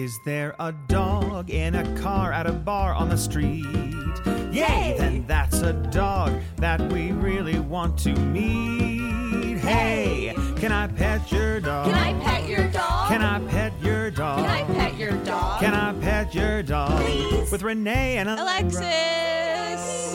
Is there a dog in a car at a bar on the street? Yay! Then that's a dog that we really want to meet. Hey, can I pet your dog? Can I pet your dog? Can I pet your dog? Can I pet your dog? Can I pet your dog? Please. With Renee and Alexis.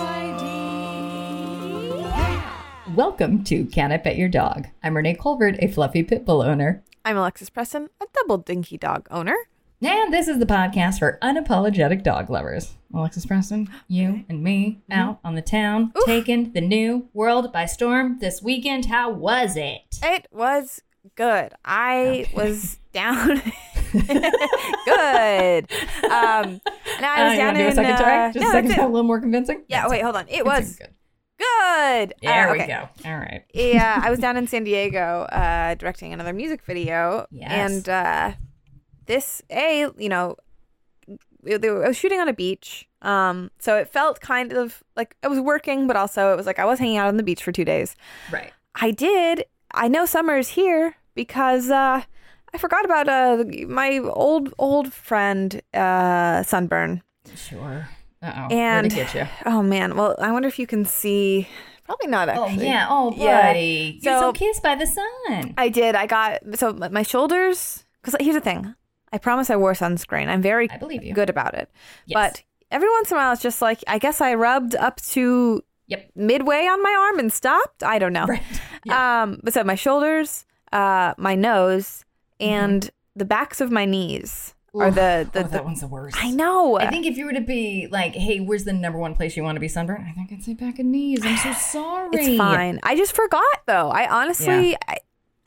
Welcome to Can I Pet Your Dog? I'm Renee Colvert, a fluffy pit bull owner. I'm Alexis Preston, a double dinky dog owner. And this is the podcast for unapologetic dog lovers. Alexis Preston, you and me out on the town, taking the new world by storm this weekend. How was it? It was good. I was down. good. Um, and I Uh, was you down wanna do a in. second try? uh, Just no, a second that's try, a little more convincing? Yeah, That's wait, hold on. It was good. good. There Uh, we go. All right. yeah, I was down in San Diego uh, directing another music video. Yes. And uh, this, A, you know, they were- I was shooting on a beach. Um, so it felt kind of like I was working, but also it was like I was hanging out on the beach for two days. Right. I did. I know summer's here because uh, I forgot about uh, my old, old friend, uh, Sunburn. Sure. Uh oh. And- get you? Oh, man. Well, I wonder if you can see. Probably not, actually. Oh, actually. yeah. Oh, Yeah. buddy. You're so So- kissed by the sun. I did. I got so my my shoulders. Because here's the thing, I promise I wore sunscreen. I'm very I believe you. good about it. Yes. But every once in a while, it's just like I guess I rubbed up to Yep. midway on my arm and stopped. I don't know. Right. Um, but so my shoulders, uh, my nose, and the backs of my knees are the the. oh, the that one's the worst. I know. I think if you were to be like, hey, where's the number one place you want to be sunburned? I think I'd say back and knees. I'm so sorry. It's fine. I just forgot though. I honestly, I,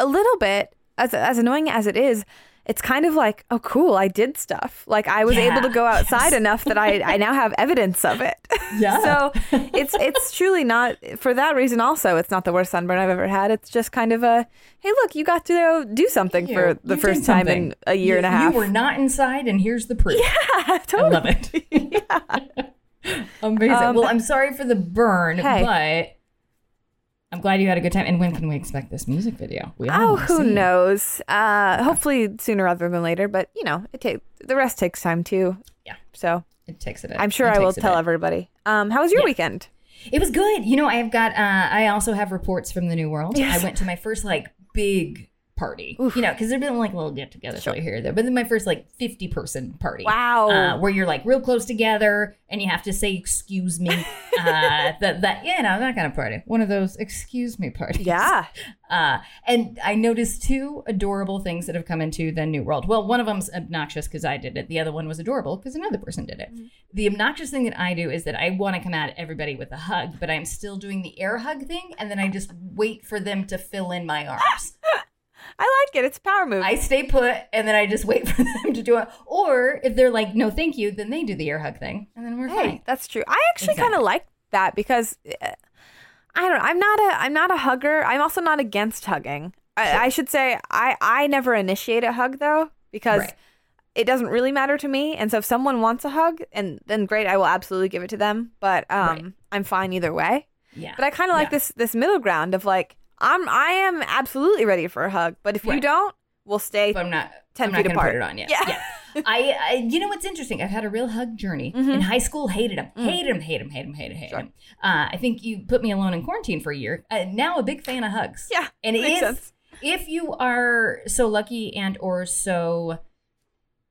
a little bit as as annoying as it is, it's kind of like, oh, cool, I did stuff. Like I was Yeah. able to go outside Yes. enough that I I now have evidence of it. Yeah. so it's it's truly not for that reason. Also, it's not the worst sunburn I've ever had. It's just kind of a, hey, look, you got to do something You- for the first time something. in a year You- and a half. You were not inside, and here's the proof. yeah, I love it. Amazing. Um, well, I'm sorry for the burn, Hey. but I'm glad you had a good time. And when can we expect this music video? Oh, who knows? Uh, hopefully sooner rather than later. But you know, it take the rest takes time too. Yeah. So It takes a bit. I'm sure It I will tell everybody. Um, how was your Yeah. weekend? It was good. You know, I've got. Uh, I also have reports from the New World. Yes. I went to my first like big party. You know, because there've been like little get togethers Sure. right here, and there, but then my first like fifty person party. Wow. Uh, where you're like real close together, and you have to say excuse me. uh, that that you know that kind of party. One of those excuse me parties. Yeah. Uh, and I noticed two adorable things that have come into the new world. Well, one of them's obnoxious because I did it. The other one was adorable because another person did it. The obnoxious thing that I do is that I want to come at everybody with a hug, but I'm still doing the air hug thing, and then I just wait for them to fill in my arms. I like it. It's a power move. I stay put, and then I just wait for them to do it. Or if they're like, "No, thank you," then they do the air hug thing, and then we're hey, fine. that's true. I actually Exactly. kind of like that because uh, I don't know. I'm not a I'm not a hugger. I'm also not against hugging. I, I should say I I never initiate a hug though because. Right. It doesn't really matter to me, and so if someone wants a hug, and then great, I will absolutely give it to them. But um, Right. I'm fine either way. Yeah, But I kind of like Yeah. this this middle ground of like I'm I am absolutely ready for a hug, but if you don't, we'll stay. but I'm not. 10 I'm not feet gonna apart. Put it on yet. Yeah. I, I, you know what's interesting? I've had a real hug journey. Mm-hmm. In high school, hated him, Mm. hated him, hated him, hated him, hated him, hated him. Uh, I think you put me alone in quarantine for a year. Uh, now a big fan of hugs. Yeah, and if sense. if you are so lucky and or so,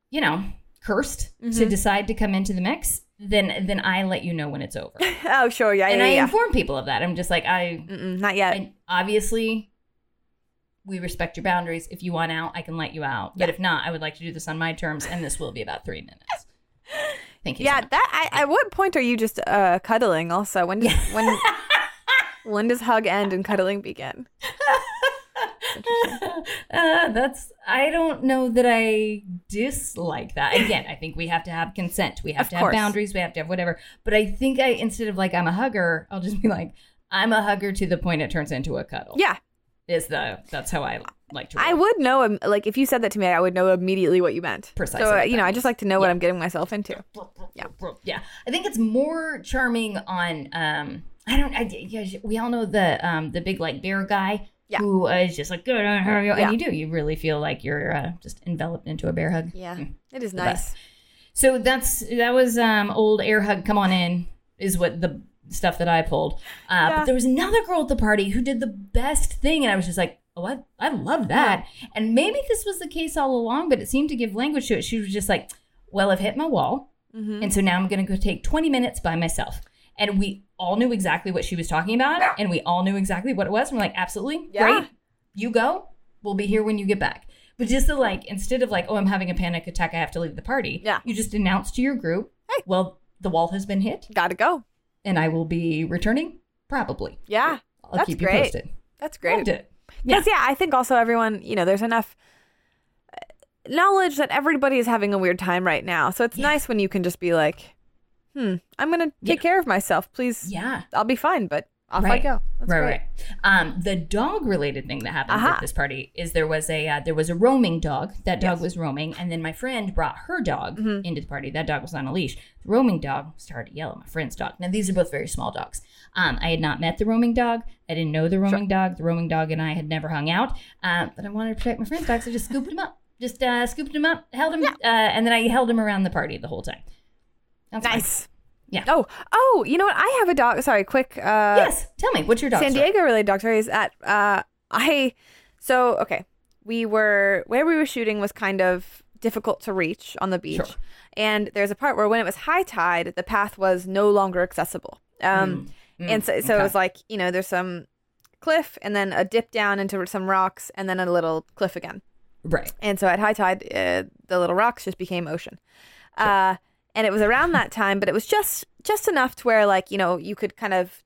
you know, cursed to Mm-hmm. decide to come into the mix, then then I let you know when it's over, oh sure, yeah, and yeah, I yeah. inform people of that. I'm just like I Mm-mm, not yet. and obviously, we respect your boundaries. If you want out, I can let you out. But if not, I would like to do this on my terms, and this will be about three minutes. Thank you. so yeah, much. that. I, at what point are you just uh, cuddling? Also, when does when when does hug end and cuddling begin? uh, that's. I don't know that I dislike that. Again, I think we have to have consent. We have Of to course. have boundaries. We have to have whatever. But I think I instead of like I'm a hugger, I'll just be like I'm a hugger to the point it turns into a cuddle. Yeah, is the that's how I like to. I would know. um, Like if you said that to me, I would know immediately what you meant. Precisely So uh, you know, that I just like to know what I'm getting myself into. yeah yeah i think it's more charming on um i don't I, yeah, we all know the um the big like bear guy Yeah. who is just like, good, uh, hurry up," Yeah. and you do. You really feel like you're uh, just enveloped into a bear hug. Yeah, Mm. it is The nice. best. So that's that was um old air hug. Come on in is what the stuff that I pulled. Uh, Yeah. But there was another girl at the party who did the best thing, and I was just like, oh, I I love that. And maybe this was the case all along, but it seemed to give language to it. She was just like, well, I've hit my wall, Mm-hmm. and so now I'm going to go take 20 minutes by myself. And we all knew exactly what she was talking about, and we all knew exactly what it was. And we're like, absolutely, Yeah. great. You go. We'll be here when you get back. But just the like, instead of like, oh, I'm having a panic attack, I have to leave the party. Yeah. You just announce to your group, Hey. well, the wall has been hit, Gotta go. and I will be returning probably. Yeah, I'll That's keep you great. posted. that's great. Loved it. Yeah. Because yeah. I think also everyone, you know, there's enough uh, knowledge that everybody is having a weird time right now. So it's nice when you can just be like, "Hmm, I'm gonna take Yeah. care of myself. Please, Yeah. I'll be fine." But off I Right. go. That's right, great. right. Um, the dog related thing that happened Aha. at this party is there was a uh, there was a roaming dog. That dog Yes. was roaming, and then my friend brought her dog Mhm. into the party. That dog was on a leash. The roaming dog started to yell at my friend's dog. Now these are both very small dogs. Um, I had not met the roaming dog. I didn't know the roaming dog. The roaming dog and I had never hung out. Um, but I wanted to protect my friend's dog, so I just scooped him up. Just uh, scooped him up, held him, uh, and then I held him around the party the whole time. That's fine. Nice. Yeah. Oh, oh, you know what? I have a dog. Sorry, quick. Uh, yes. Tell me, what's your dog? San story? Diego related dog story is at uh I so okay. We were where we were shooting was kind of difficult to reach on the beach. Sure. And there's a part where when it was high tide, the path was no longer accessible. Um Mm, and so so okay. it was like, you know, there's some cliff and then a dip down into some rocks and then a little cliff again. Right. And so at high tide, uh, the little rocks just became ocean. Uh, and it was around that time, but it was just just enough to where like you know you could kind of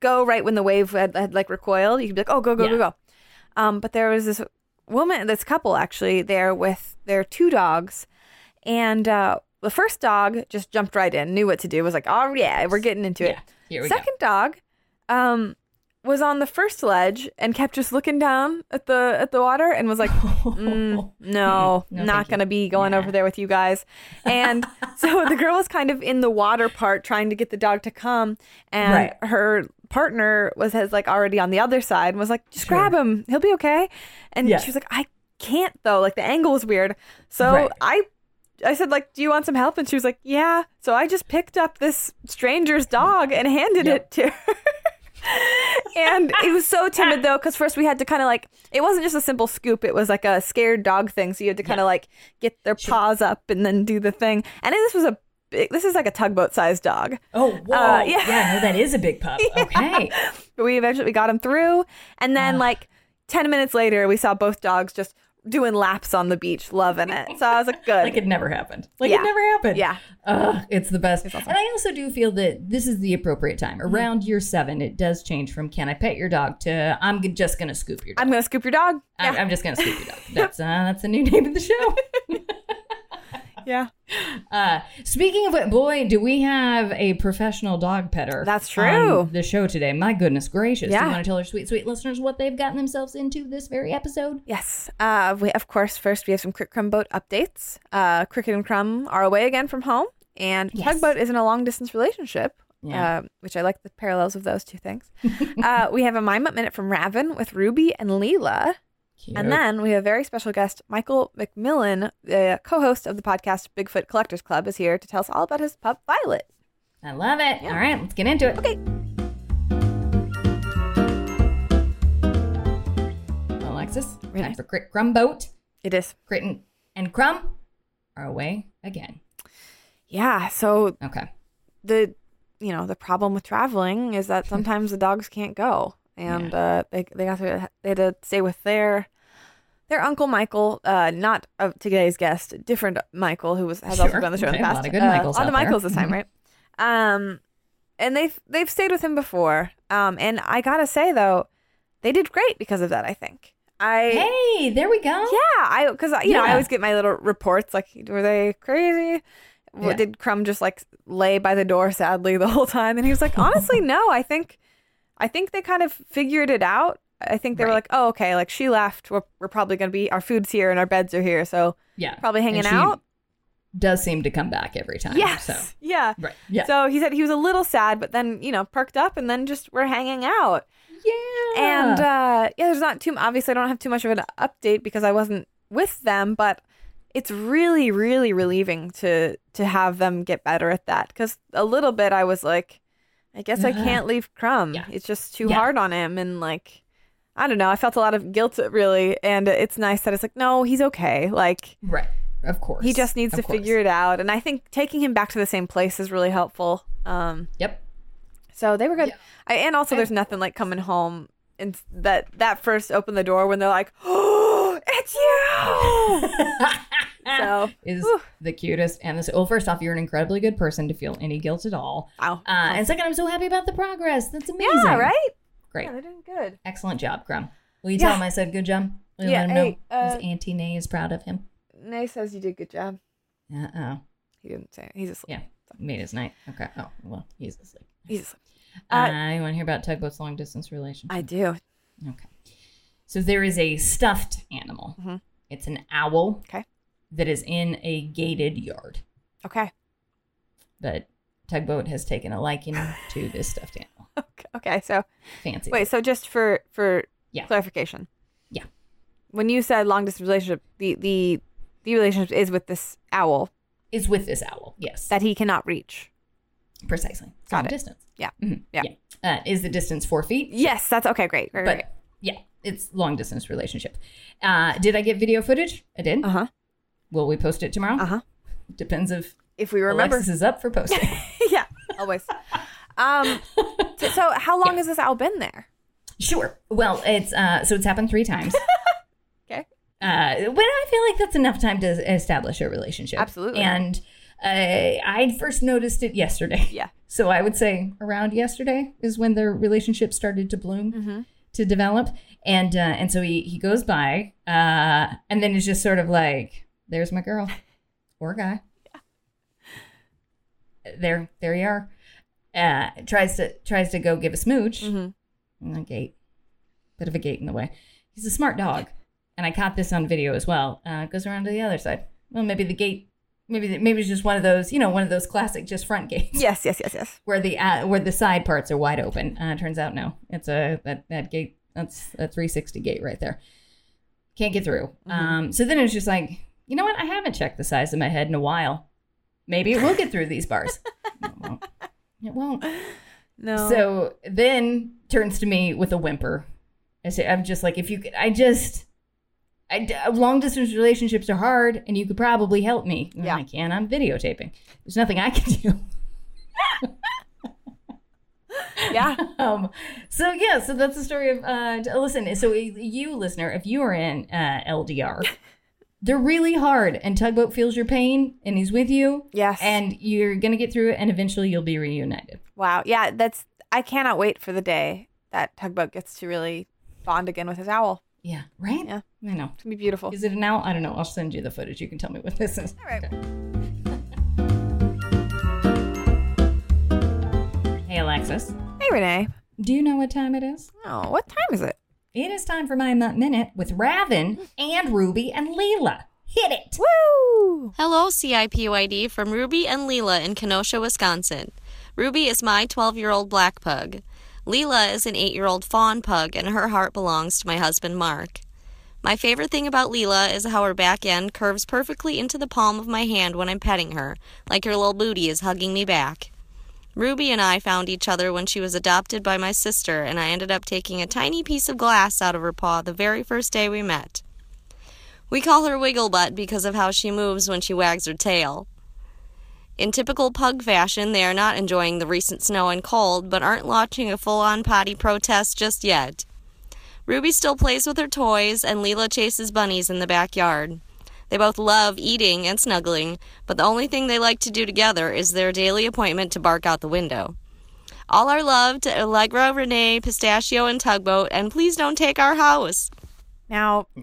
go right when the wave had, had like recoiled. You could be like, oh, go, go, Yeah. go, go. Um, but there was this woman, this couple actually there with their two dogs, and uh, the first dog just jumped right in, knew what to do, was like, oh yeah, we're getting into it. Yeah. Here we Second dog, um, was on the first ledge and kept just looking down at the at the water and was like, mm, no, No, not gonna be going Nah. over there with you guys. And so the girl was kind of in the water part trying to get the dog to come, and Right. her partner was has like already on the other side and was like, just Sure. grab him, he'll be okay. And Yeah. she was like, I can't though, like the angle was weird. So Right. I. I said, like, do you want some help? And she was like, yeah. So I just picked up this stranger's dog and handed Yep. it to her. And it was so timid though, because first we had to kind of like it wasn't just a simple scoop; it was like a scared dog thing. So you had to kind of like get their paws up and then do the thing. And this was a big, this is like a tugboat sized dog. Oh, whoa. Uh, yeah. yeah. no, that is a big pup. Okay. But we eventually we got him through, and then like ten minutes later, we saw both dogs just doing laps on the beach, loving it. So I was like, good. like it never happened. Like Yeah. it never happened. Yeah. Ugh, it's the best. it's And I also do feel that this is the appropriate time. Mm-hmm. Around year seven, it does change from can I pet your dog to I'm just going to scoop your dog. I'm gonna scoop your dog. I'm, Yeah, I'm just going to scoop your dog. That's, uh, that's the new name of the show. yeah. Uh, speaking of it, boy, do we have a professional dog petter? That's true. The show today. My goodness gracious! Yeah. Do you want to tell our sweet, sweet listeners what they've gotten themselves into this very episode? Yes. Uh, we, of course, first we have some Cricket Crumb boat updates. Uh, Cricket and Crumb are away again from home, and Yes. Tugboat is in a long distance relationship, Yeah. uh, which I like the parallels of those two things. uh, we have a My Mutt Minute from Raven with Ruby and Leela. Cute. And then we have a very special guest, Michael McMillan, the co host of the podcast Bigfoot Collectors Club, is here to tell us all about his pup, Violet. I love it. All right, let's get into it. Okay. Alexis, Ready. time for Crit Crumb Boat. It is. And, and Crumb are away again. Yeah. So Okay. the you know the problem with traveling is that sometimes the dogs can't go and uh they they got to they had to stay with their their uncle Michael uh not of today's guest different Michael who was has also been on the show in the a lot of good Uh, Michaels a lot of. Michaels this time right um and they've they've stayed with him before um and I gotta say though they did great because of that I think I Hey, there we go. yeah, I because you know I always get my little reports like were they crazy? Yeah. Did Crumb just like lay by the door sadly the whole time? And he was like, honestly, no. I think, I think they kind of figured it out. I think they were like, oh, okay, like she left. We're, we're probably gonna be our food's here and our beds are here, so Yeah. probably hanging out. Does seem to come back every time. Yes, So, yeah. right. Yeah. So he said he was a little sad, but then you know perked up, and then just we're hanging out. Yeah. And uh, yeah, there's not too obviously I don't have too much of an update because I wasn't with them, but it's really, really relieving to to have them get better at that. Because a little bit I was like, I guess I can't leave Crumb. Yeah. It's just too Yeah. hard on him, and like, I don't know. I felt a lot of guilt really, and it's nice that it's like, no, he's okay. Like right. Of course. he just needs Of to course. figure it out, and I think taking him back to the same place is really helpful. Um, Yep. so they were good. I, and also, there's nothing like coming home and that that first open the door when they're like, "Oh, it's you!" so Is Whew. the cutest and this. Well, first off, you're an incredibly good person to feel any guilt at all. wow, Uh, and second, I'm so happy about the progress. That's amazing. yeah, right? Great. Yeah, they're doing good. Excellent job, Crumb. Will you Yeah. tell him I said good job? Will you Yeah, let him hey, know? uh, His Auntie Nay is proud of him. Nay says you did good job. Uh oh. He didn't say it. He's asleep. Yeah. Made his night. Okay. Oh, well, he's asleep. He's asleep. Uh, Uh, you want to hear about Tugboat's long distance relationship? I do. Okay. So there is a stuffed animal. Mhm. It's an owl Okay. That is in a gated yard. Okay. But Tugboat has taken a liking to this stuffed animal. Okay. Okay. So Fancy. wait. So just for for Yeah. clarification. Yeah. When you said long distance relationship, the the the relationship is with this owl Is with this owl. Yes. that he cannot reach. Precisely. Got Long it. distance. Yeah. Mhm. Yeah. Uh, is the distance four feet? Yes, that's okay. Great. Great. But great. yeah, it's long distance relationship. Uh, did I get video footage? I did. Uh huh. Will we post it tomorrow? Uh huh. Depends if If we remember. Alexis is up for posting. yeah. Always. Um. t- so how long has this owl been there? sure. Well, it's uh, so it's happened three times. Okay. Uh, but I feel like that's enough time to establish a relationship. Absolutely. And uh, I first noticed it yesterday. Yeah. So I would say around yesterday is when their relationship started to bloom, Mm-hmm. to develop, and uh, and so he he goes by, uh, and then it's just sort of like, there's my girl, or guy. There, there you are. Uh, tries to tries to go give a smooch. Mhm. And a gate, bit of a gate in the way. He's a smart dog, and I caught this on video as well. Uh, goes around to the other side. Well, maybe the gate. Maybe maybe it's just one of those, you know, one of those classic just front gates Yes. Yes. Yes. Yes. where the uh, where the side parts are wide open. Uh, turns out no, it's a that that gate that's a 360 gate right there. Can't get through. Um, so then it's just like, you know what? I haven't checked the size of my head in a while. Maybe it will get through these bars. it won't. It won't. No. So then turns to me with a whimper. I say, I'm just like, if you could, I just, I, long distance relationships are hard and you could probably help me. And Yeah. I can. I'm videotaping. There's nothing I can do. yeah. um, so yeah, so that's the story of. Uh, listen, so you listener, if you are in uh, LDR, they're really hard, and tugboat feels your pain, and he's with you. Yes. and you're gonna get through it, and eventually you'll be reunited. Wow. Yeah. That's. I cannot wait for the day that tugboat gets to really bond again with his owl. Yeah, right. Yeah. I know. It's gonna be beautiful. Is it an owl? I don't know. I'll send you the footage. You can tell me what this is. All right. Hey Alexis, Hey, Renee. do you know what time it is? Oh, what time is it? It is time for my Mutt minute with Raven and Ruby and Leela. Hit it. Woo! Hello, CIPYD from Ruby and Leela in Kenosha, Wisconsin. Ruby is my 12 year old black pug. Leela is an 8 year old fawn pug, and her heart belongs to my husband, Mark. My favorite thing about Leela is how her back end curves perfectly into the palm of my hand when I'm petting her, like her little booty is hugging me back. Ruby and I found each other when she was adopted by my sister, and I ended up taking a tiny piece of glass out of her paw the very first day we met. We call her Wigglebutt because of how she moves when she wags her tail. In typical pug fashion, they are not enjoying the recent snow and cold, but aren't launching a full on potty protest just yet. Ruby still plays with her toys, and Leela chases bunnies in the backyard. They both love eating and snuggling, but the only thing they like to do together is their daily appointment to bark out the window. All our love to Allegra, Renee, Pistachio, and Tugboat, and please don't take our house. Now, Yeah,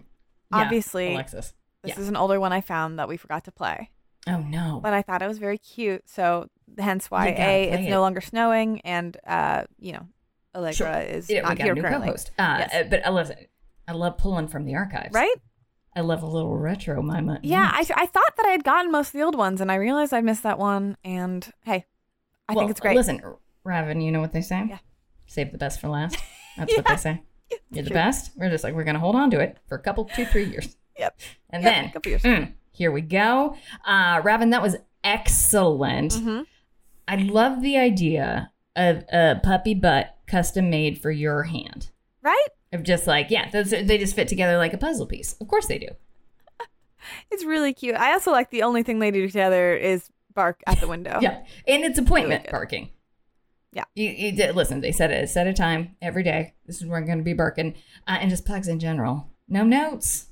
obviously, Alexis. this yeah. is an older one I found that we forgot to play, Oh no. but I thought it was very cute. So, hence why a it's it. no longer snowing, and uh, you know, Allegra Sure. is Yeah, we not got here a new currently. co-host. Uh, Yes. uh, but I love. I love pulling from the archives. Right? I love a little retro. My Mutt Yeah. I, I thought that I had gotten most of the old ones, and I realized I missed that one. And hey, I Well, think it's great. Listen, Raven, you know what they say? Yeah. Save the best for last. That's what they say. You're the best. We're just like, we're going to hold on to it for a couple, two, three years. Yep. And Yep, then, a couple years. mm, here we go. Uh, Raven, that was excellent. Mm-hmm. I love the idea of a puppy butt custom made for your hand. Right? Of just like, yeah, those are, they just fit together like a puzzle piece. Of course they do. It's really cute. I also like the only thing they do together is bark at the window. Yeah, and it's appointment good. barking. Yeah. you, you did listen. They said it set a time every day. This is where I'm going to be barking, uh, and just pugs in general. No notes,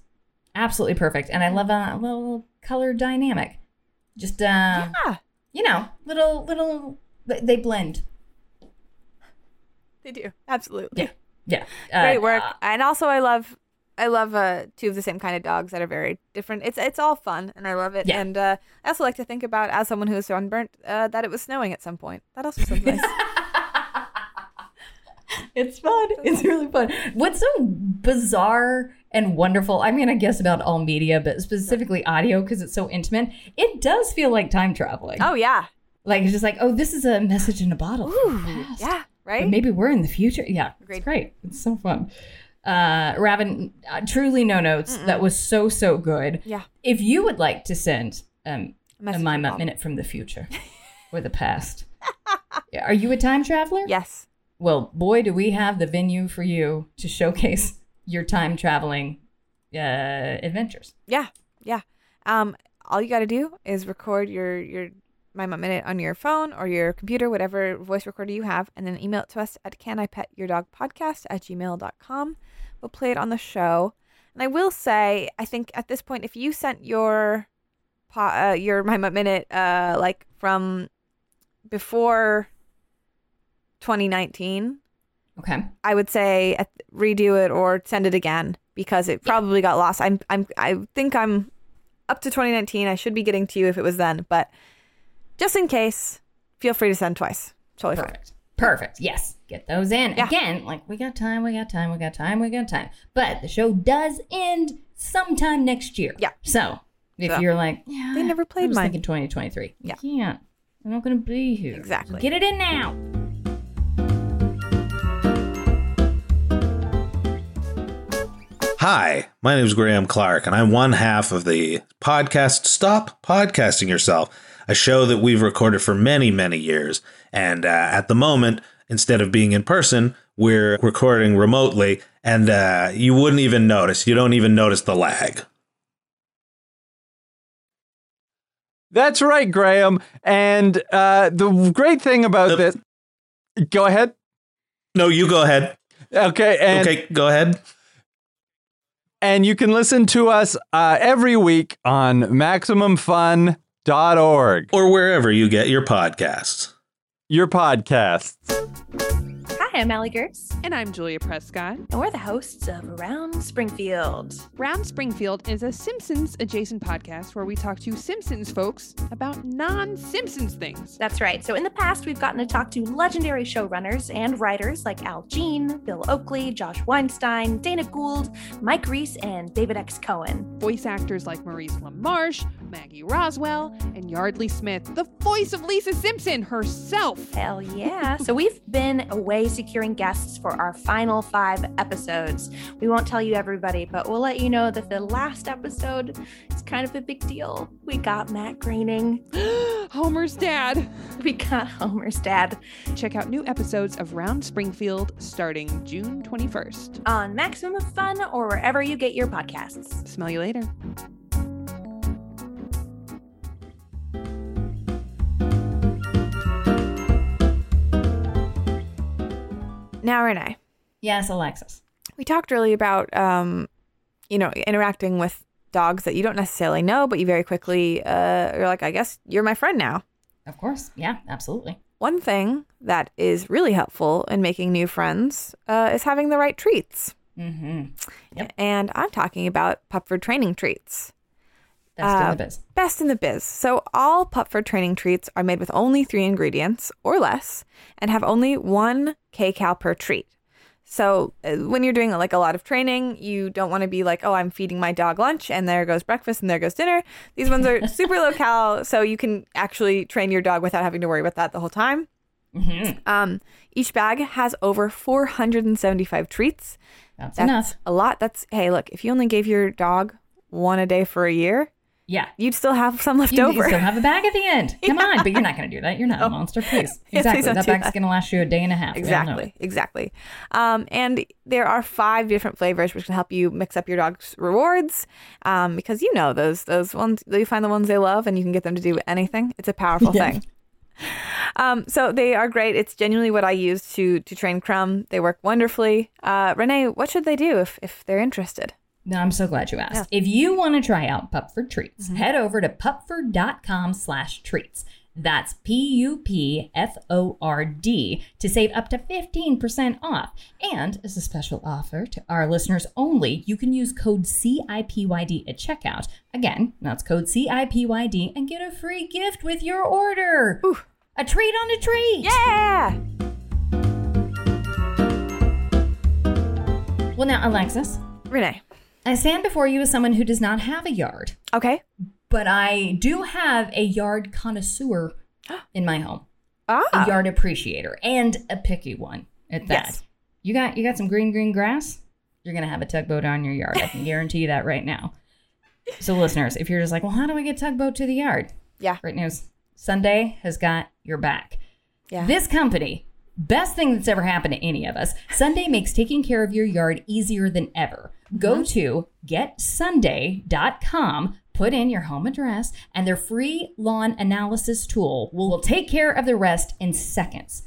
absolutely perfect. And I love a little color dynamic. Just uh, Yeah, you know, little little they- they blend. they do. Absolutely. Yeah, yeah. Uh, Great work. uh, and also I love I love uh two of the same kind of dogs that are very different. It's it's all fun and I love it. Yeah. And uh, I also like to think about as someone who is sunburnt, uh, that it was snowing at some point. That also sounds nice. It's fun. It's really fun. What's so bizarre and wonderful? I mean, I guess about all media, but specifically audio because it's so intimate. It does feel like time traveling. oh yeah. Like it's just like, oh, this is a message in a bottle. from the Yeah. But Right? maybe we're in the future. Yeah, great. it's great. It's so fun. Uh, Raven, uh, truly no notes. That was so so good. Yeah. If you would like to send um, a from Mutt minute from the future or the past, are you a time traveler? Yes. Well, boy, do we have the venue for you to showcase your time traveling uh, adventures. Yeah. Yeah. Um all you got to do is record your your my Mutt minute on your phone or your computer, whatever voice recorder you have, and then email it to us at can I pet your dog podcast at gmail.com. We'll play it on the show. And I will say, I think at this point, if you sent your uh, your my Mutt minute uh, like from before 2019, Okay. I would say at- redo it or send it again because it probably got lost. I'm I'm I think I'm up to 2019. I should be getting to you if it was then, but just in case, feel free to send twice. Totally fine. Perfect. Perfect. Yes. Get those in. Yeah. Again, like we got time, we got time, we got time, we got time. But the show does end sometime next year. Yeah. So if So, you're like, yeah, they never played I was mine. thinking 2023. Yeah. You can't. I'm not going to be here. Exactly. Get it in now. Hi, my name is Graham Clark, and I'm one half of the podcast Stop Podcasting Yourself, a show that we've recorded for many, many years. And uh, at the moment, instead of being in person, we're recording remotely, and uh, you wouldn't even notice. You don't even notice the lag. That's right, Graham. And uh, the great thing about this, go ahead. No, you go ahead. Okay, and okay, go ahead. and you can listen to us uh, every week on MaximumFun.org, Or wherever you get your podcasts. your podcasts. Hi, I'm Allie Goertz, And I'm Julia Prescott. and we're the hosts of Around Springfield. Round Springfield is a Simpsons adjacent podcast where we talk to Simpsons folks about non Simpsons things. That's right. So, in the past, we've gotten to talk to legendary showrunners and writers like Al Jean, Bill Oakley, Josh Weinstein, Dana Gould, Mike Reiss, and David X. Cohen. Voice actors like Maurice LaMarche, Maggie Roswell, and Yeardley Smith, the voice of Lisa Simpson herself. Hell yeah. so, we've been away securing guests for our final five episodes. We won't tell you everybody, but we'll let you know that the last episode is kind of a big deal. We got Matt Groening, Homer's dad. we got Homer's dad Check out new episodes of Round Springfield starting June 21st. on Maximum Fun or wherever you get your podcasts. Smell you later. Now, Renee, Yes, Alexis. we talked earlier about, um, you know, interacting with dogs that you don't necessarily know, but you very quickly uh, are like, I guess you're my friend now. Of course. Yeah, absolutely. One thing that is really helpful in making new friends uh, is having the right treats. Mm-hmm. Yep. And I'm talking about Pupford training treats. Best in Uh, the biz. Best in the biz. So all Pupford training treats are made with only three ingredients or less and have only one kcal per treat. So uh, when you're doing like a lot of training, you don't want to be like, oh, I'm feeding my dog lunch and there goes breakfast and there goes dinner. These ones are super low cal, so you can actually train your dog without having to worry about that the whole time. Um, each bag has over 475 treats. That's, That's enough. a lot. That's hey, look, if you only gave your dog one a day for a year, Yeah. you'd still have some left You, you over. still have a bag at the end. Come on, but you're not going to do that. You're not a monster, please. Yeah, Exactly. please that bag's going to last you a day and a half. We all know Exactly, exactly. Um, and there are five different flavors which can help you mix up your dog's rewards. Um, because you know those those ones you find the ones they love and you can get them to do anything. It's a powerful Yeah. thing. Um, so they are great. It's genuinely what I use to to train Crumb. They work wonderfully. Uh, Renee, what should they do if if they're interested? No, I'm so glad you asked. If you want to try out Pupford Treats, mm-hmm. head over to pupford.com slash treats. That's P-U-P-F-O-R-D to save up to 15% off. And as a special offer to our listeners only, you can use code CIPYD at checkout. Again, that's code CIPYD and get a free gift with your order. A treat on a treat. Yeah. Well, now, Alexis, Renee. I stand before you as someone who does not have a yard. Okay. but I do have a yard connoisseur in my home, Ah. a yard appreciator, and a picky one at that. Yes. You got you got some green green grass. You're gonna have a tugboat on your yard. I can guarantee you that right now. So, listeners, if you're just like, well, how do I get tugboat to the yard? Yeah. Great news. Sunday has got your back. Yeah. This company, best thing that's ever happened to any of us, Sunday makes taking care of your yard easier than ever. Go mm-hmm. to getsunday.com, put in your home address, and their free lawn analysis tool will take care of the rest in seconds.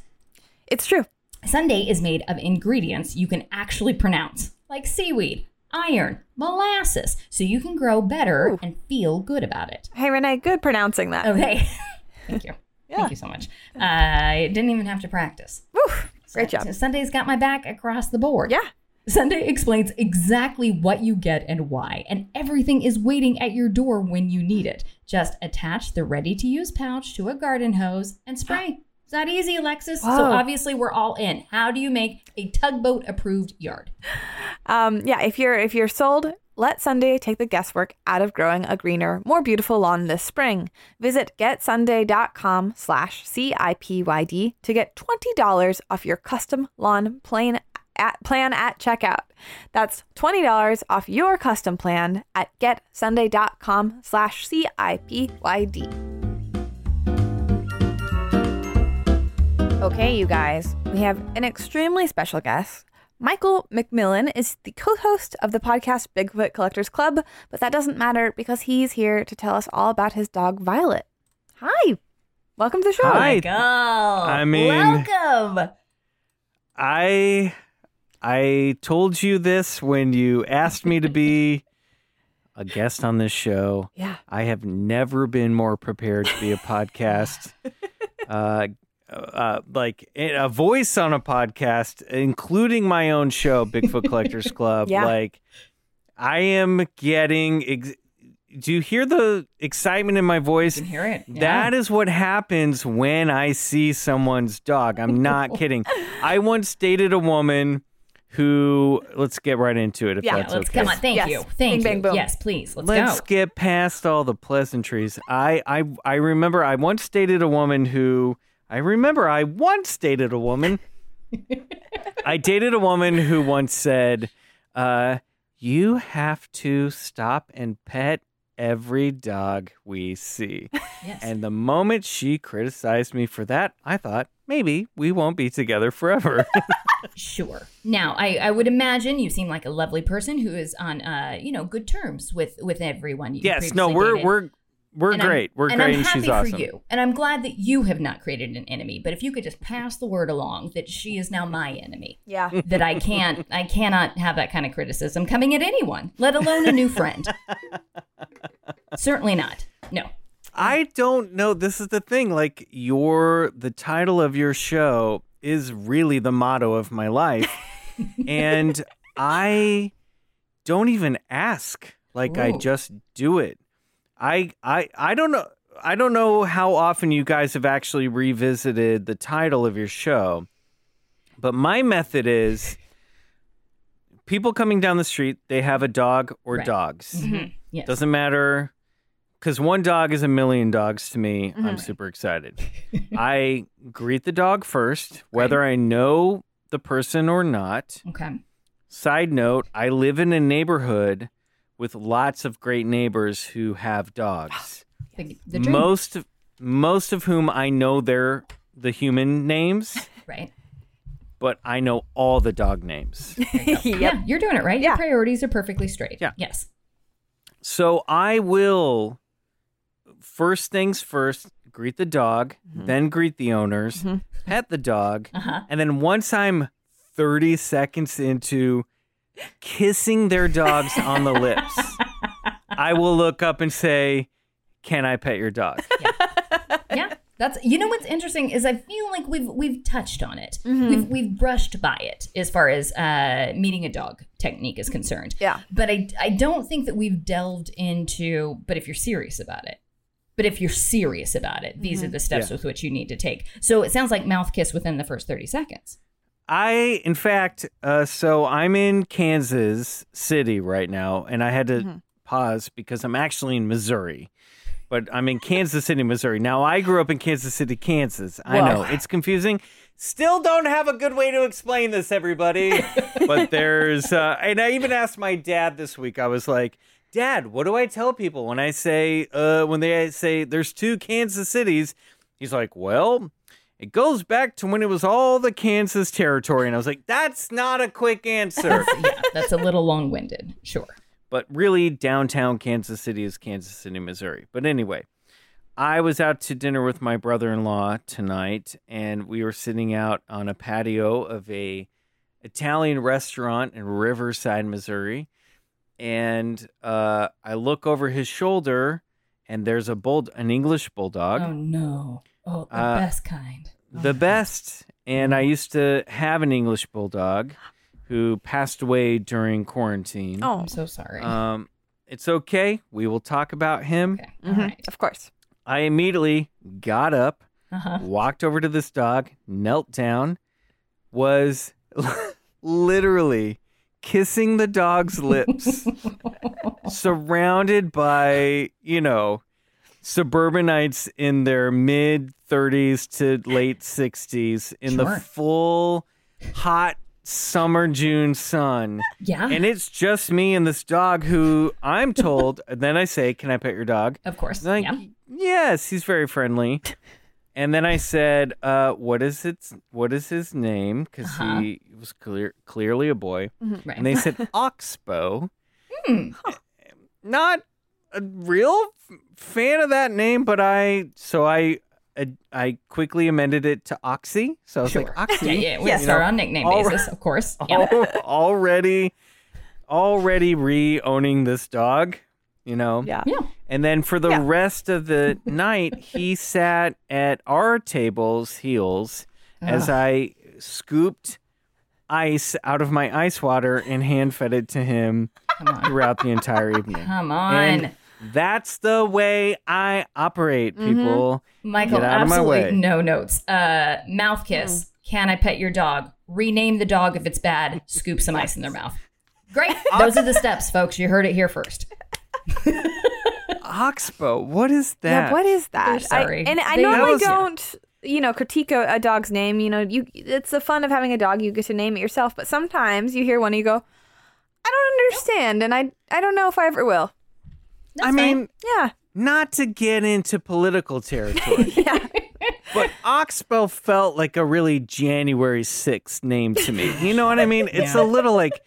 It's true. Sunday is made of ingredients you can actually pronounce, like seaweed, iron, molasses, so you can grow better and feel good about it. Hey Renee, good pronouncing that. Okay. Thank you. Thank you so much. I didn't even have to practice. Woo, great So- job. so Sunday's got my back across the board. Yeah. Sunday explains exactly what you get and why, and everything is waiting at your door when you need it. Just attach the ready to use pouch to a garden hose and spray. It's that easy, Alexis. So obviously we're all in. How do you make a tugboat approved yard? Um, yeah, if you're if you're sold, let Sunday take the guesswork out of growing a greener, more beautiful lawn this spring. Visit getsunday.com slash CIPYD to get $20 off your custom lawn plan at, plan at checkout. That's $20 off your custom plan at getsunday.com slash CIPYD. Okay, you guys, we have an extremely special guest. Michael McMillan is the co host of the podcast Bigfoot Collectors Club, but that doesn't matter because he's here to tell us all about his dog, Violet. Hi, welcome to the show. Hi. Go. I mean- welcome. I I told you this when you asked me to be a guest on this show. Yeah. I have never been more prepared to be a podcast. uh, uh, like a voice on a podcast, including my own show, Bigfoot Collectors Club. Yeah. Like, I am getting. Ex- do you hear the excitement in my voice? You can hear it. Yeah. That is what happens when I see someone's dog. I'm not kidding. I once dated a woman who, let's get right into it if Yeah, that's Let's okay. come on. Thank Yes. you. Thank Bing, you. bang, boom. Yes, please. Let's, Let's go. get past all the pleasantries. I, I I remember I once dated a woman who I remember I once dated a woman. I dated a woman who once said, uh, "You have to stop and pet every dog we see." Yes. And the moment she criticized me for that, I thought maybe we won't be together forever. Sure. Now, I, I would imagine you seem like a lovely person who is on, uh, you know, good terms with with everyone. You yes, no, we're dated. we're we're And I'm- great. we're and great, I'm and happy she's awesome. for you. And I'm glad that you have not created an enemy. But if you could just pass the word along that she is now my enemy, Yeah. that I can't, I cannot have that kind of criticism coming at anyone, let alone a new friend. Certainly not. No. I don't know. This is the thing. Like your the title of your show is really the motto of my life. and I don't even ask. Like I just do it. I I I don't know I don't know how often you guys have actually revisited the title of your show. But my method is people coming down the street, they have a dog or Right. dogs. Mhm. Yes. Doesn't matter because one dog is a million dogs to me. I'm Mhm. super excited. I greet the dog first, whether I know the person or not. Okay. Side note: I live in a neighborhood with lots of great neighbors who have dogs. The, the most of, most of whom I know their the human names, right. but I know all the dog names. yep. Yeah, you're doing it right. Yeah. Your priorities are perfectly straight. Yeah. Yes. So I will first things first greet the dog, then greet the owners, pet the dog, Uh-huh. and then once I'm 30 seconds into kissing their dogs on the lips, I will look up and say, "Can I pet your dog?" yeah that's you know what's interesting is i feel like we've we've touched on it we've we've brushed by it as far as uh meeting a dog technique is concerned Yeah. but i i don't think that we've delved into but if you're serious about it but if you're serious about it these are the steps Yeah. with which you need to take so it sounds like mouth kiss within the first 30 seconds I, in fact, uh, so I'm in Kansas City right now, and I had to pause because I'm actually in Missouri, but I'm in Kansas City, Missouri. Now, I grew up in Kansas City, Kansas. I know it's confusing. Still don't have a good way to explain this, everybody. but there's, uh, and I even asked my dad this week. I was like, Dad, what do I tell people when I say, uh, when they say there's two Kansas cities? He's like, Well, it goes back to when it was all the Kansas territory. And I was like, that's not a quick answer. yeah that's a little long-winded sure but really, downtown Kansas City is Kansas City, Missouri. But anyway, I was out to dinner with my brother in law tonight, and we were sitting out on a patio of a Italian restaurant in Riverside, Missouri. And uh, I look over his shoulder, and there's a bull, an English bulldog. oh no oh the Uh, best kind the best. And I used to have an English bulldog who passed away during quarantine. Oh, i'm so sorry Um, it's okay. We will talk about him. okay all mhm, right of course. I immediately got up, uh-huh walked over to this dog, knelt down, was literally kissing the dog's lips, surrounded by, you know, suburbanites in their mid 30s to late 60s in the full hot summer June sun. yeah And it's just me and this dog who I'm told, then I say, Can I pet your dog? of course Like, yeah yes, he's very friendly. And then I said, uh, "What is its? What is his name?" Because Uh-huh. he was clear, clearly a boy. right And they said Oxbow. Hmm. Not a real f- fan of that name, but I so I uh, I quickly amended it to Oxy. So I was like Oxy. Yeah, yeah. We you start know, on nickname basis, of course. Yeah. already, already re-owning this dog. You know. Yeah. yeah. And then for the Yeah. rest of the night, he sat at our table's heels as I scooped ice out of my ice water and hand fed it to him throughout the entire evening. Come on. And that's the way I operate, people. Michael, Get out of my absolutely no notes. Uh, mouth kiss. Can I pet your dog? Rename the dog if it's bad. Scoop some ice in their mouth. Great. Those are the steps, folks. You heard it here first. Oxbow, what is that? Yeah, what is that? They're sorry. I, and I They- normally was- don't, you know, critique a, a dog's name. You know, you it's the fun of having a dog. You get to name it yourself. But sometimes you hear one and you go, I don't understand, and I I don't know if I ever will. I mean, Yeah, not to get into political territory. yeah. But Oxbow felt like a really January 6th name to me. You know what I mean? It's a little like,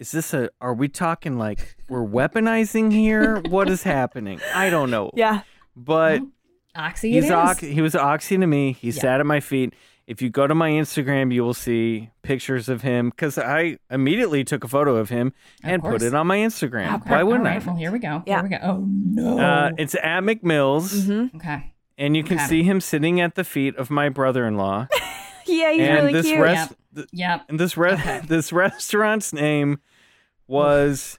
is this a, are we talking like we're weaponizing here? What is happening? I don't know. yeah. But Oxy he's is. ox- he was oxy to me. He sat at my feet. If you go to my Instagram, you will see pictures of him because I immediately took a photo of him and put it on my Instagram. Okay, Why wouldn't all right, I? Well, here we go. Yeah. Here we go. Oh, no. Uh, it's at McMills. okay. and you can Okay. see him sitting at the feet of my brother-in-law. Yeah, he's and really this cute. rest, th- Yep. and this re- this restaurant's name was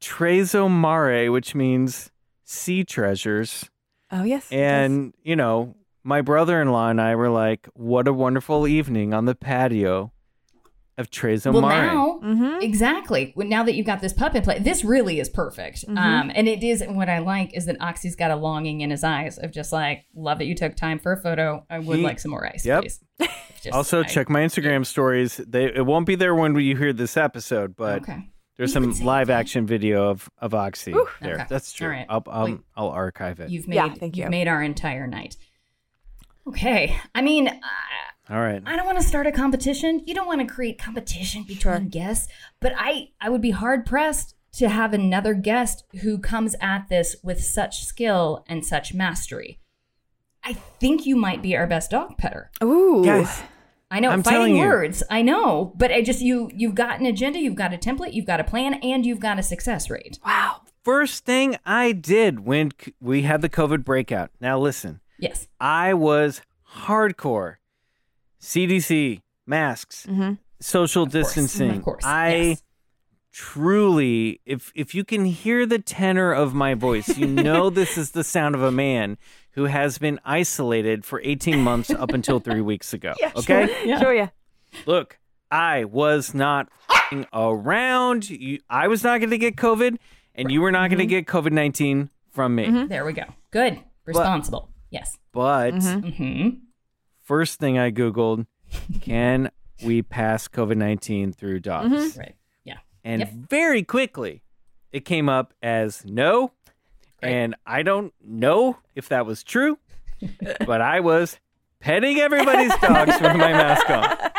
Trezomare, which means sea treasures. oh yes. it does. And you know, my brother-in-law and I were like, "What a wonderful evening on the patio." of Treza well, Mare. now Mhm. exactly. Well, Now that you've got this pup in play, this really is perfect. Mm-hmm. Um, and it is. What I like is that Oxy's got a longing in his eyes of just like, love that you took time for a photo. I would He- like some more ice, Yep. please. Just- also, I- check my Instagram stories. They it won't be there when you hear this episode, but Okay. There's You some live that. action video of of Oxy there. Okay. That's true. All right. I'll I'll, Wait. I'll archive it. You've made. Yeah, thank you've you. made our entire night. Okay. I mean, I, All right. I don't want to start a competition. You don't want to create competition between guests, but I I would be hard pressed to have another guest who comes at this with such skill and such mastery. I think you might be our best dog petter. Ooh. Guys, I know, I'm telling fighting you. words. I know, but I just you you've got an agenda, you've got a template, you've got a plan, and you've got a success rate. Wow. First thing I did when we had the COVID breakout. Now listen, Yes. I was hardcore. CDC, masks, Mm-hmm. social Of course, distancing. Of course. I yes. Truly if if you can hear the tenor of my voice, you know this is the sound of a man who has been isolated for 18 months up until 3 weeks ago. okay? Yeah. Sure, yeah. Look, I was not fing around. You, I was not going to get COVID and you were not Mm-hmm. going to get COVID-19 from me. There we go. Good. Responsible. yes. But hmm first thing I googled, can we pass COVID-19 through dogs? Right. Yeah. And Yep. very quickly, it came up as no. And I don't know if that was true, but I was petting everybody's dogs with my mask on.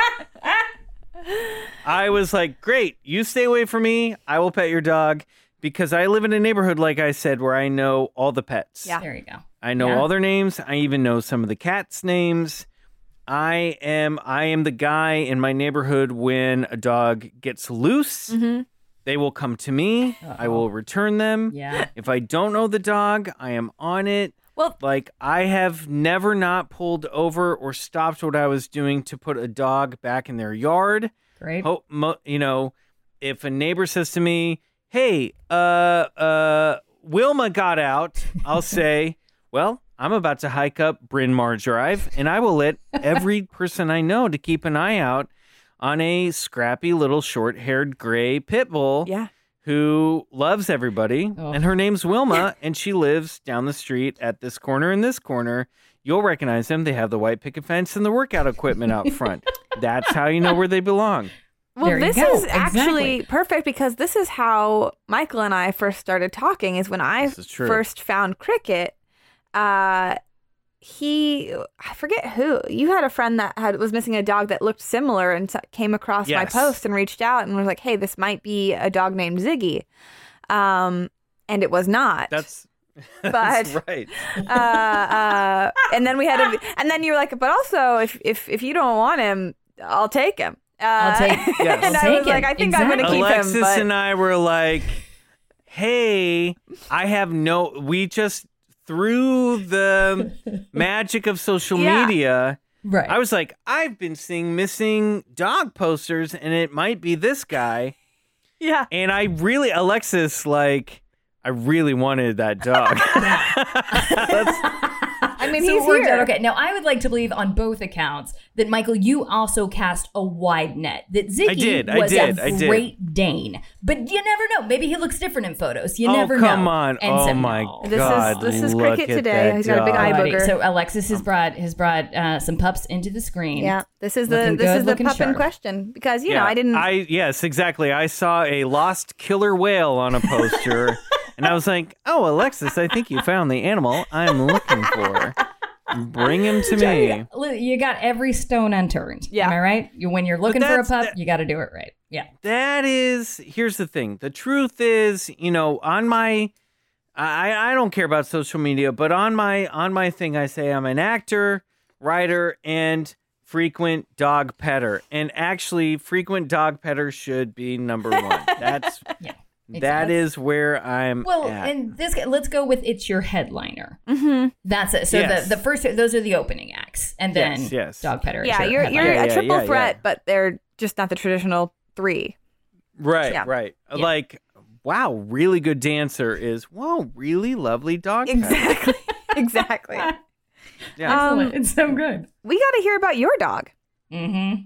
I was like, great, you stay away from me. I will pet your dog because I live in a neighborhood, like I said, where I know all the pets. Yeah. There you go. I know Yeah. all their names. I even know some of the cats' names. I am I am the guy in my neighborhood when a dog gets loose. Mm-hmm. They will come to me. I will return them. Yeah. If I don't know the dog, I am on it. Well- like I have never not pulled over or stopped what I was doing to put a dog back in their yard. Great. Ho- mo- you know, if a neighbor says to me, "Hey, uh, uh, Wilma got out," I'll say, "Well, I'm about to hike up Bryn Mawr Drive, and I will let every person I know to keep an eye out on a scrappy little short-haired gray pit bull Yeah. who loves everybody, Oh. and her name's Wilma, and she lives down the street at this corner and this corner." You'll recognize them. They have the white picket fence and the workout equipment out front. That's how you know where they belong. Well, There this is actually Exactly. perfect because this is how Michael and I first started talking. Is when I is first found cricket. Uh, he, I forget who. You had a friend that had was missing a dog that looked similar and came across my post and reached out and was like, "Hey, this might be a dog named Ziggy," um, and it was not. That's, But- that's right. uh, uh, and then we had a, and then you were like, but also if if if you don't want him, I'll take him. Uh, I'll take- Yes. and I'll I take was like. I think I'm gonna keep Alexis him. But and I were like, "Hey, I have no. We just through the magic of social Yeah. media." Right. I was like, "I've been seeing missing dog posters, and it might be this guy." yeah, And I really, Alexis, like, I really wanted that dog. That's- I mean so he's it here. out okay. Now I would like to believe on both accounts that Michael, you also cast a wide net. That Ziggy did, I was did, a I did. Great Dane, but you never know. Maybe he looks different in photos. You Oh, never know. come on. And Oh, so, my no. This God, is this is look cricket today. He's got a big eye dog. Booger. So Alexis has brought has brought uh, some pups into the screen. yeah, this is the this good, is the looking pup in question because you yeah, know I didn't. I yes, exactly. I saw a lost killer whale on a poster, and I was like, "Oh, Alexis, I think you found the animal I'm looking for. Bring him to me." You got every stone unturned. Yeah. Am I right? You, when you're looking for a pup, that- you got to do it right. Yeah. That is. Here's the thing. The truth is, you know, on my. I, I don't care about social media, but on my on my thing, I say I'm an actor, writer, and frequent dog petter. And actually, frequent dog petter should be number one. That's Yeah. That is where I'm. Well, at. and this let's go with it's your headliner. Mhm. That's it. So Yes. the the first those are the opening acts, and then Yes, yes. dog petter. yeah, your you're headliner. you're Yeah, a yeah, triple yeah, threat, yeah. but they're just not the traditional three. Right, Yeah. right. Like, wow, really good dancer is wow, really lovely dog. Exactly, exactly. Yeah. Um, Excellent. it's so good. we got to hear about your dog. Mm-hmm.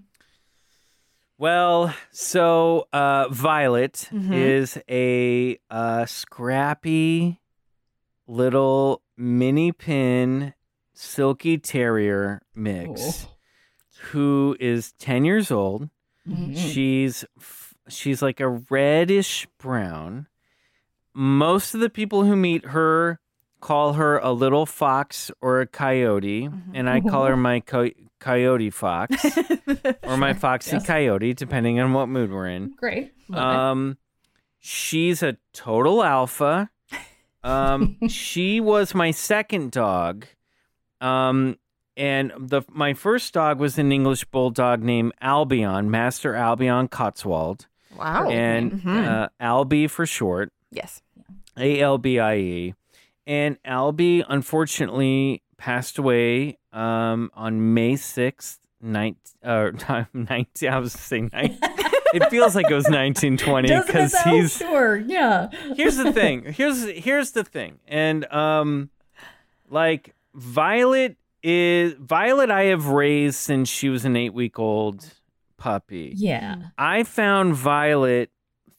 Well, so uh, Violet Mhm. is a uh, scrappy little mini pin silky terrier mix Oh. who is 10 years old. Mhm. She's she's like a reddish brown. Most of the people who meet her call her a little fox or a coyote, and I call her my co- coyote fox or my foxy Yes. coyote, depending on what mood we're in. Great. Um, she's a total alpha. Um, she was my second dog. Um, and the my first dog was an English bulldog named Albion, Master Albion Cotswold, Wow. and Mhm. uh, Albie for short, yes. A L B I E. And Albie unfortunately passed away um, on May sixth, nine, uh, 19, I was saying 19. it feels like it was 1920 Doesn't because he's sure, yeah. here's the thing. Here's here's the thing. And um like Violet is Violet I have raised since she was an 8 week old puppy. Yeah. I found Violet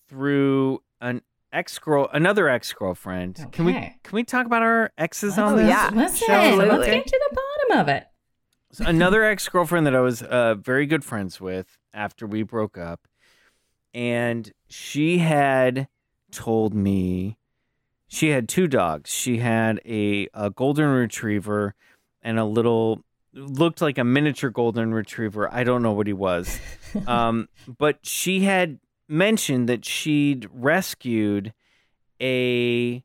through an ex girl another ex girlfriend. Can we can we talk about our exes on Oh, this? yeah. Listen, show? let's get to the bottom of it. So another ex girlfriend that I was uh, very good friends with after we broke up. And she had told me she had two dogs. She had a, a golden retriever and a little, looked like a miniature golden retriever. I don't know what he was. um, but she had mentioned that she'd rescued a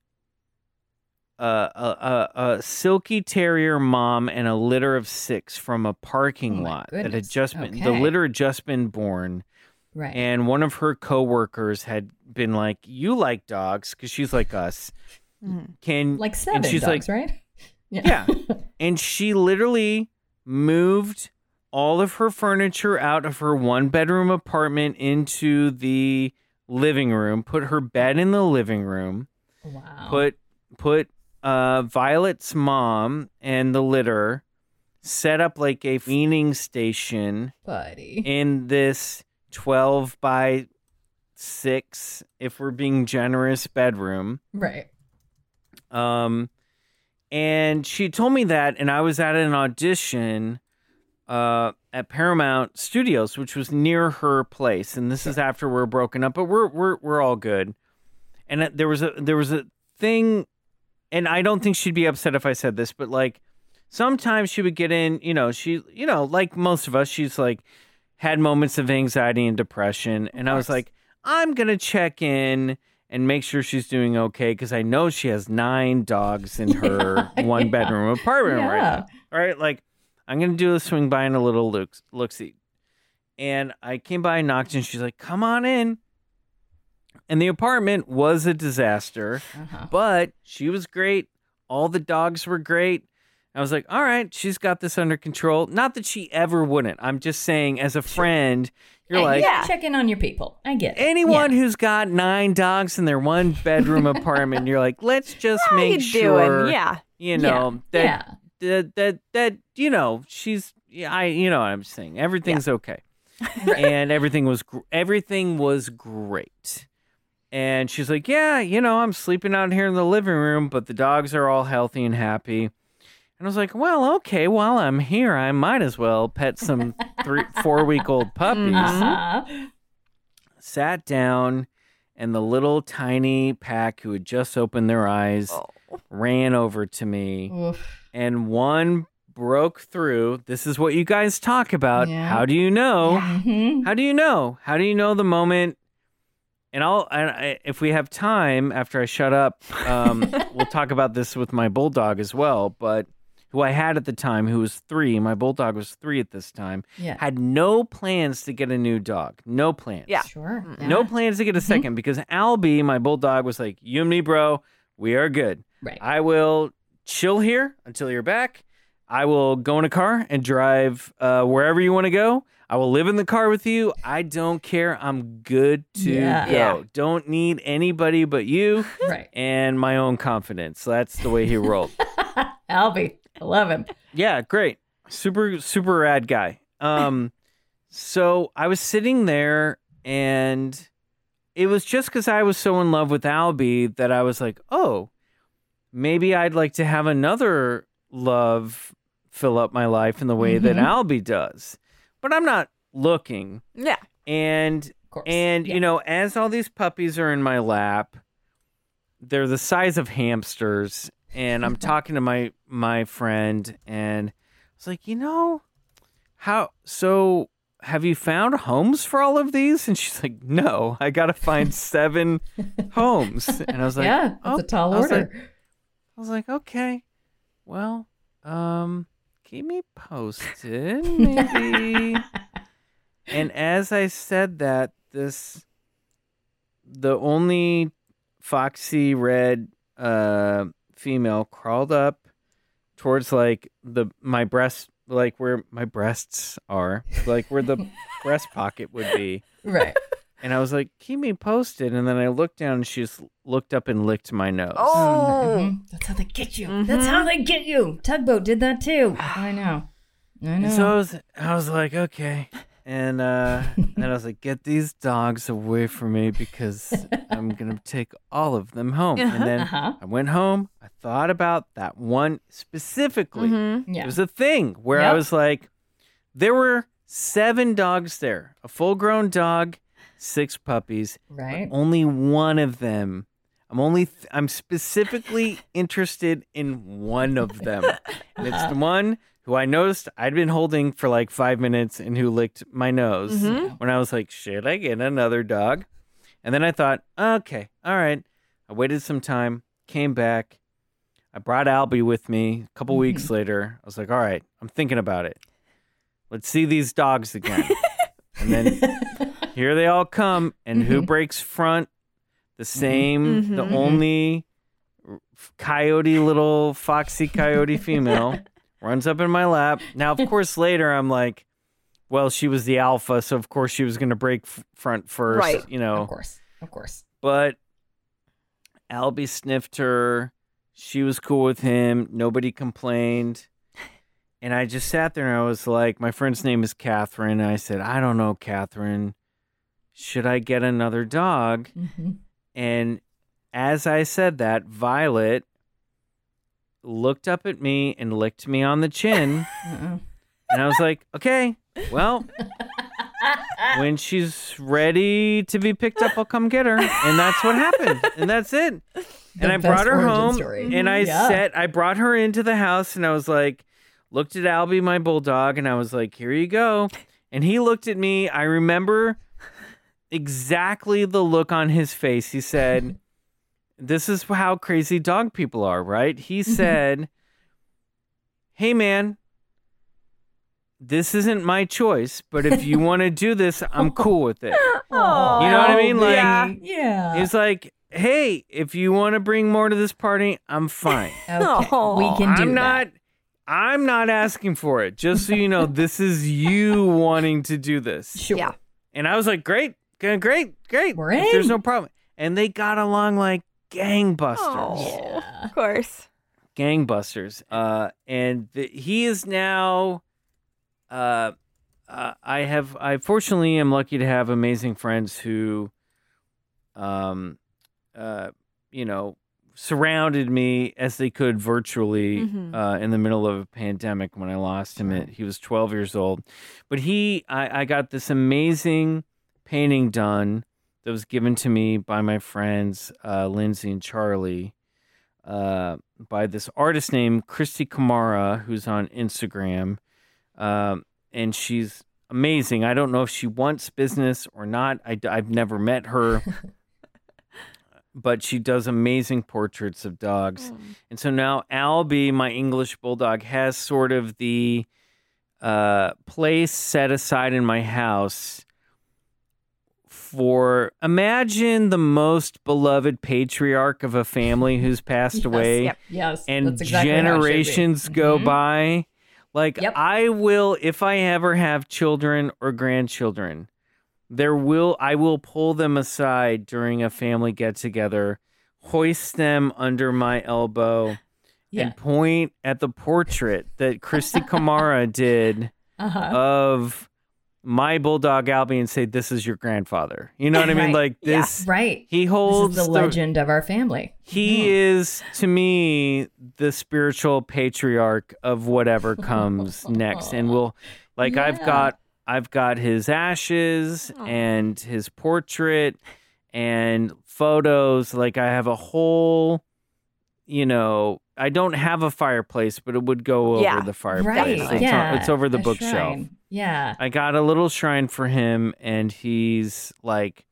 a, a, a, a silky terrier mom and a litter of six from a parking Oh lot that had just been the litter had just been born Right. and one of her coworkers had been like you like dogs because she's like us Mhm. can like seven and she's dogs, like right? Yeah. and she literally moved all of her furniture out of her one bedroom apartment into the living room put her bed in the living room wow. put put uh Violet's mom and the litter set up like a weaning station buddy. in this 12 by 6 if we're being generous bedroom right. um and she told me that and I was at an audition uh at Paramount Studios which was near her place and this is after we're broken up but we're we're we're all good and there was a there was a thing and I don't think she'd be upset if I said this but like sometimes she would get in you know she you know like most of us she's like had moments of anxiety and depression and I was like I'm to check in and make sure she's doing okay because I know she has nine dogs in her Yeah, one yeah. bedroom apartment right Yeah. now. All right, like I'm gonna do a swing by and a little look look see. And I came by and knocked and she's like, come on in. And the apartment was a disaster, Uh-huh. but she was great. All the dogs were great. I was like, all right, she's got this under control. Not that she ever wouldn't. I'm just saying, as a friend, you're like, yeah, check in on your people. I get it. anyone Yeah. who's got nine dogs in their one bedroom apartment, you're like, let's just make sure, doing? Yeah. you know, yeah. that, that that that you know, she's yeah, I you know what I'm saying. Everything's okay, and everything was gr- everything was great. And she's like, yeah, you know, I'm sleeping out here in the living room, but the dogs are all healthy and happy. And I was like, well, okay, while I'm here, I might as well pet some three, four week old puppies Uh-huh. sat down, and the little tiny pack who had just opened their eyes Oh. Ran over to me, Oof. and one broke through. This is what you guys talk about. Yeah. How do you know? Mhm. How do you know? How do you know the moment? And I'll, and I, if we have time after I shut up, um, we'll talk about this with my bulldog as well. But who I had at the time, who was three, my bulldog was three at this time, Yeah. had no plans to get a new dog. No plans. Yeah. Sure. No plans to get a second because Albie, my bulldog, was like, "You and me, bro, we are good. Right. I will chill here until you're back. I will go in a car and drive uh, wherever you want to go. I will live in the car with you. I don't care. I'm good to Yeah. go. Yeah. Don't need anybody but you right. and my own confidence. That's the way he rolled. Albie. I love him. Yeah, great. Super super rad guy. Um so I was sitting there and it was just because I was so in love with Albie that I was like, oh, maybe I'd like to have another love fill up my life in the way that Mhm. Albie does. But I'm not looking. Yeah. And and Yeah. you know, as all these puppies are in my lap, they're the size of hamsters, and I'm talking to my my friend, and I was like, you know, how so. Have you found homes for all of these? And she's like, No, I got to find seven homes. And I was like, yeah, "Oh." it's a tall I order. like- I was like, okay, well, um, keep me posted, maybe. and as I said that, this the only foxy red uh female crawled up towards like the my breast like where my breasts are like where the breast pocket would be right. and i was like keep me posted and then i looked down and she just looked up and licked my nose Oh. Mhm. That's how they get you. That's how they get you. Tugboat did that too. I know. I know. And so I was, I was like, okay. And uh, and I was like, get these dogs away from me because I'm gonna take all of them home. And then Uh-huh. I went home. I thought about that one specifically. Mhm. yeah. It was a thing where I was like, there were seven dogs there, a full-grown dog, six puppies. right. Only one of them. I'm only. Th- I'm specifically interested in one of them, and it's the one who I noticed I'd been holding for like five minutes and who licked my nose mm-hmm. when I was like, "Should I get another dog?" And then I thought, "Okay, all right." I waited some time, came back. I brought Albie with me. A couple weeks mm-hmm. later, I was like, "All right, I'm thinking about it. Let's see these dogs again." and then here they all come, and who mm-hmm. breaks front? The same, the Mhm. only coyote, little foxy coyote female runs up in my lap. Now, of course, later I'm like, well, she was the alpha, so of course she was going to break f- front first, Right. you know. Of course. Of course. But Albie sniffed her. She was cool with him. Nobody complained. And I just sat there and I was like, my friend's name is Catherine. And I said, I don't know, Catherine. Should I get another dog? hmm And as I said that, Violet looked up at me and licked me on the chin. And I was like, okay, well, when she's ready to be picked up, I'll come get her. And that's what happened. And that's it. and I brought her home story. and I Yeah. set, I brought her into the house and I was like, looked at Albie, my bulldog, and I was like, here you go. And he looked at me. I remember exactly the look on his face. He said, This is how crazy dog people are, right? He mm-hmm. said, Hey, man, this isn't my choice, but if you want to do this, I'm cool with it. Oh, You know what I mean? Like, yeah. Yeah. He's like, Hey, if you want to bring more to this party, I'm fine. okay. We can do I'm that. not. I'm not asking for it. Just so you know, this is you wanting to do this. Sure. Yeah. And I was like, great, great, great. We're If There's no problem. And they got along like gangbusters. Oh, of course. Gangbusters. Uh, and the, he is now. Uh, uh, I have. I fortunately am lucky to have amazing friends who, um, uh, you know, surrounded me as they could virtually Mhm. uh, in the middle of a pandemic when I lost him. At, he was 12 years old, but he, I, I got this amazing painting done that was given to me by my friends uh, Lindsay and Charlie, uh, by this artist named Christy Kamara, who's on Instagram, um, and she's amazing. I don't know if she wants business or not. I, have never met her. But she does amazing portraits of dogs. And so now Albie, my English bulldog, has sort of the uh, place set aside in my house for imagine the most beloved patriarch of a family who's passed Yes, away yep. Yes. and exactly how it be. generations go Mhm. by. Like Yep. I will if I ever have children or grandchildren, there will I will pull them aside during a family get together, hoist them under my elbow Yeah. and point at the portrait that Christy Kamara did Uh-huh. of my bulldog Albie and say, "This is your grandfather." You know what I mean? Like this. Right. He This holds is the legend of our family. He mm-hmm. is to me the spiritual patriarch of whatever comes next, and we'll, like I've got I've got his ashes and his portrait and photos. Like I have a whole, you know, I don't have a fireplace, but it would go over Yeah. the fireplace. Right. It's, on- yeah. it's over the a bookshelf. shrine. Yeah. I got a little shrine for him, and he's like,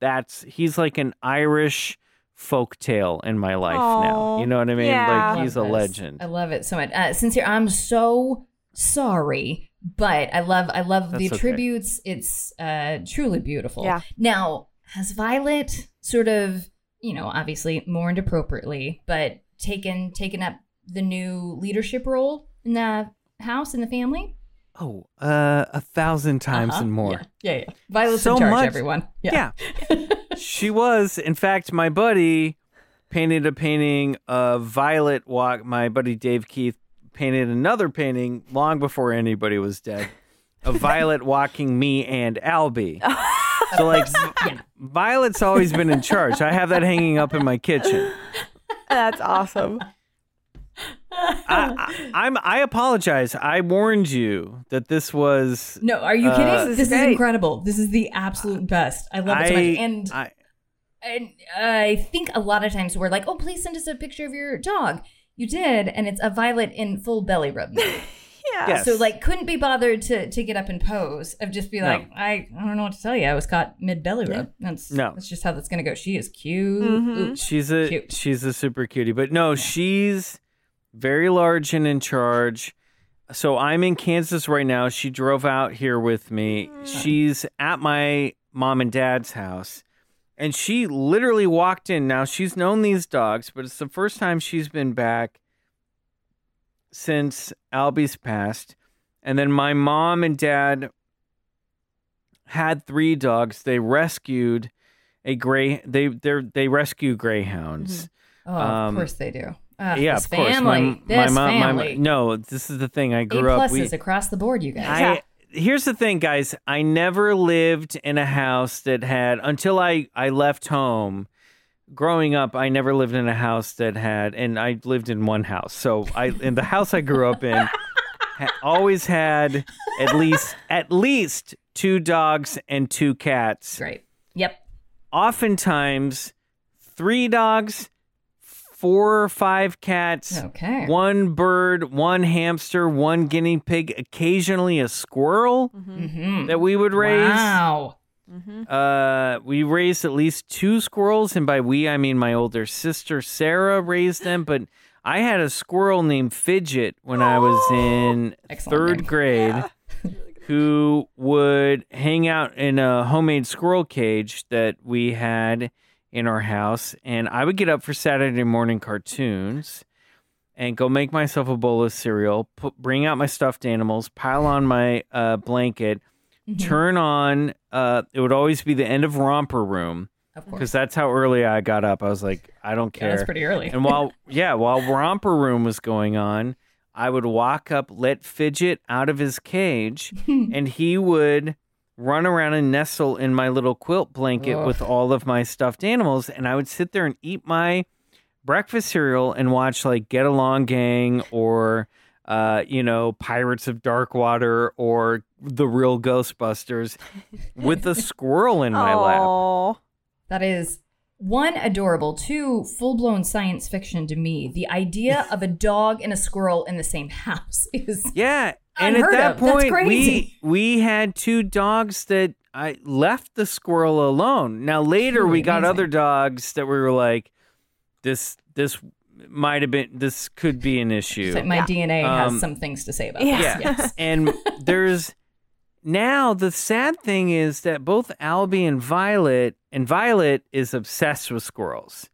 that's he's like an Irish folk tale in my life now. You know what I mean? yeah. Like he's a this. legend. I love it so much. Uh, sincere, I'm so sorry, but I love I love the That's okay. attributes. It's uh, truly beautiful. Yeah. Now, has Violet sort of, you know, obviously mourned appropriately, but taken taken up the new leadership role in the house in the family? Oh, uh, a thousand times Uh-huh. and more. Yeah, yeah. yeah. Violet's So in charge, much- everyone. Yeah. she was. In fact, my buddy painted a painting of Violet walk. My buddy Dave Keith painted another painting long before anybody was dead of Violet walking me and Albie. So like, Violet's always been in charge. I have that hanging up in my kitchen. That's awesome. I, I, I'm. I apologize. I warned you that this was. No, are you Uh, kidding? This This, is is, incredible. This is the absolute best. I love it so much. And I, And I think a lot of times we're like, oh, please send us a picture of your dog. You did, and it's a violet in full belly rub. Yeah. Yes. So like, couldn't be bothered to to get up and pose of just be No. like, I, I don't know what to tell you. I was caught mid belly rub. That's No. That's just how that's gonna go. She is cute. Mhm. Ooh. She's a Cute. she's a super cutie, but no, she's very large and in charge. So I'm in Kansas right now. She drove out here with me. She's at my mom and dad's house. And she literally walked in. Now she's known these dogs, but it's the first time she's been back since Albie's passed. And then my mom and dad had three dogs. They rescued a gray they they they rescue greyhounds. Oh, Um, of course they do. Ah, yeah, this of course. Family. My, this my mom, family. my no, this is the thing. I grew up. pluses We, across the board, you guys. I here's the thing, guys. I never lived in a house that had until I I left home. Growing up, I never lived in a house that had, and I lived in one house. So I in the house I grew up in, ha- always had at least at least two dogs and two cats Right. Yep. oftentimes three dogs, four or five cats, Okay. one bird, one hamster, one guinea pig, occasionally a squirrel Mm-hmm. that we would raise. Wow. Uh, we raised at least two squirrels, and by we I mean my older sister Sarah raised them. But I had a squirrel named Fidget when I was in Excellent third name. grade, who would hang out in a homemade squirrel cage that we had in our house, and I would get up for Saturday morning cartoons. And go make myself a bowl of cereal. Put, bring out my stuffed animals. Pile on my uh, blanket Mm-hmm. turn on uh it would always be the end of romper room Of because that's how early i got up i was like i don't Yeah, care that's pretty early. and while yeah while romper room was going on i would walk up let fidget out of his cage and he would run around and nestle in my little quilt blanket Ugh. with all of my stuffed animals and i would sit there and eat my breakfast cereal and watch like get along gang or uh, you know, Pirates of Dark Water or the real Ghostbusters with the squirrel in my lap. That is one adorable, two full blown science fiction to me. The idea of a dog and a squirrel in the same house is Yeah. And at that of. Point, we we had two dogs that I left the squirrel alone. Now later, we got amazing. other dogs that we were like, this this might have been this could be an issue. it's like my DNA Um, has some things to say about Yeah. this. Yeah. Yes. and there's now the sad thing is that both Albie and Violet and Violet is obsessed with squirrels.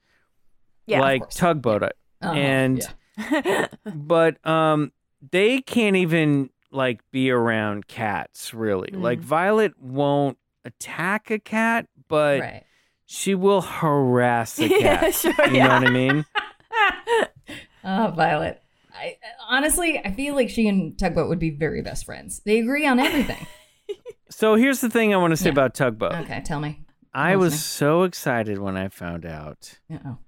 Yeah, like tugboat it. Uh-huh, and yeah. but um they can't even like be around cats really. Mm. Like Violet won't attack a cat, but right. she will harass a cat. Yeah, sure, you know yeah. what I mean? Oh, Violet. I honestly, I feel like she and Tugboat would be very best friends. They agree on everything. So here's the thing I want to say Yeah. about Tugboat. Okay, tell me. I was so excited when I found out Uh-oh.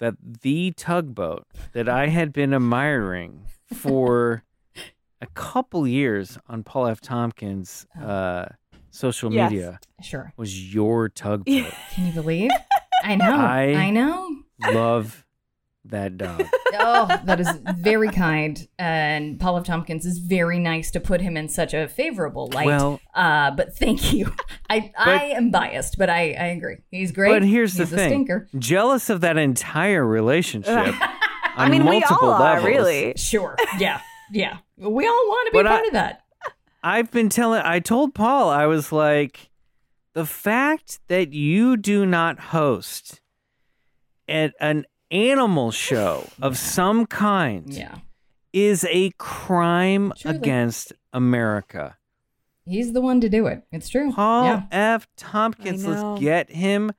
that the tugboat that I had been admiring for a couple years on Paul F. Tompkins' uh, social Yes. media Sure. was your tugboat. Can you believe? I know. I- I, know. Love that dog. Oh, that is very kind. And Paul F. Tompkins is very nice to put him in such a favorable light. Well- uh, but thank you. I I am biased, but I, I agree. He's great. But here's He's the a thing: stinker. jealous of that entire relationship. I on mean, we multiple all are levels. really. Sure. Yeah. Yeah. We all want to be But I- part of that. I've been telling. I told Paul I was like, the fact that you do not host at an animal show of some kind Yeah. is a crime Truly. against America. He's the one to do it. It's true. Paul Yeah. F. Tompkins, let's get him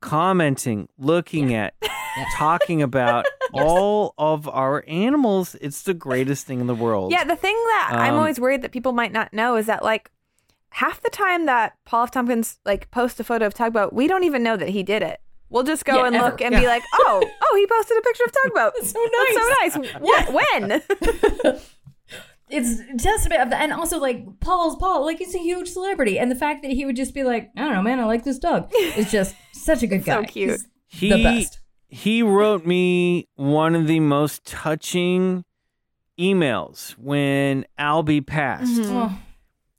commenting, looking at, talking about all of our animals. It's the greatest thing in the world. Yeah, the thing that I'm Um, always worried that people might not know is that like half the time that Paul F. Tompkins like posts a photo of Tugboat, we don't even know that he did it. We'll just go Yeah, and ever. look and Yeah. be like, oh, oh, he posted a picture of Tugboat. That's so nice. That's so nice. What? When? It's testament of that, and also like Paul's Paul, like he's a huge celebrity, and the fact that he would just be like, I don't know, man, I like this dog, is just such a good guy. So cute. He's he the best. He wrote me one of the most touching emails when Albie passed. Mm-hmm. Oh,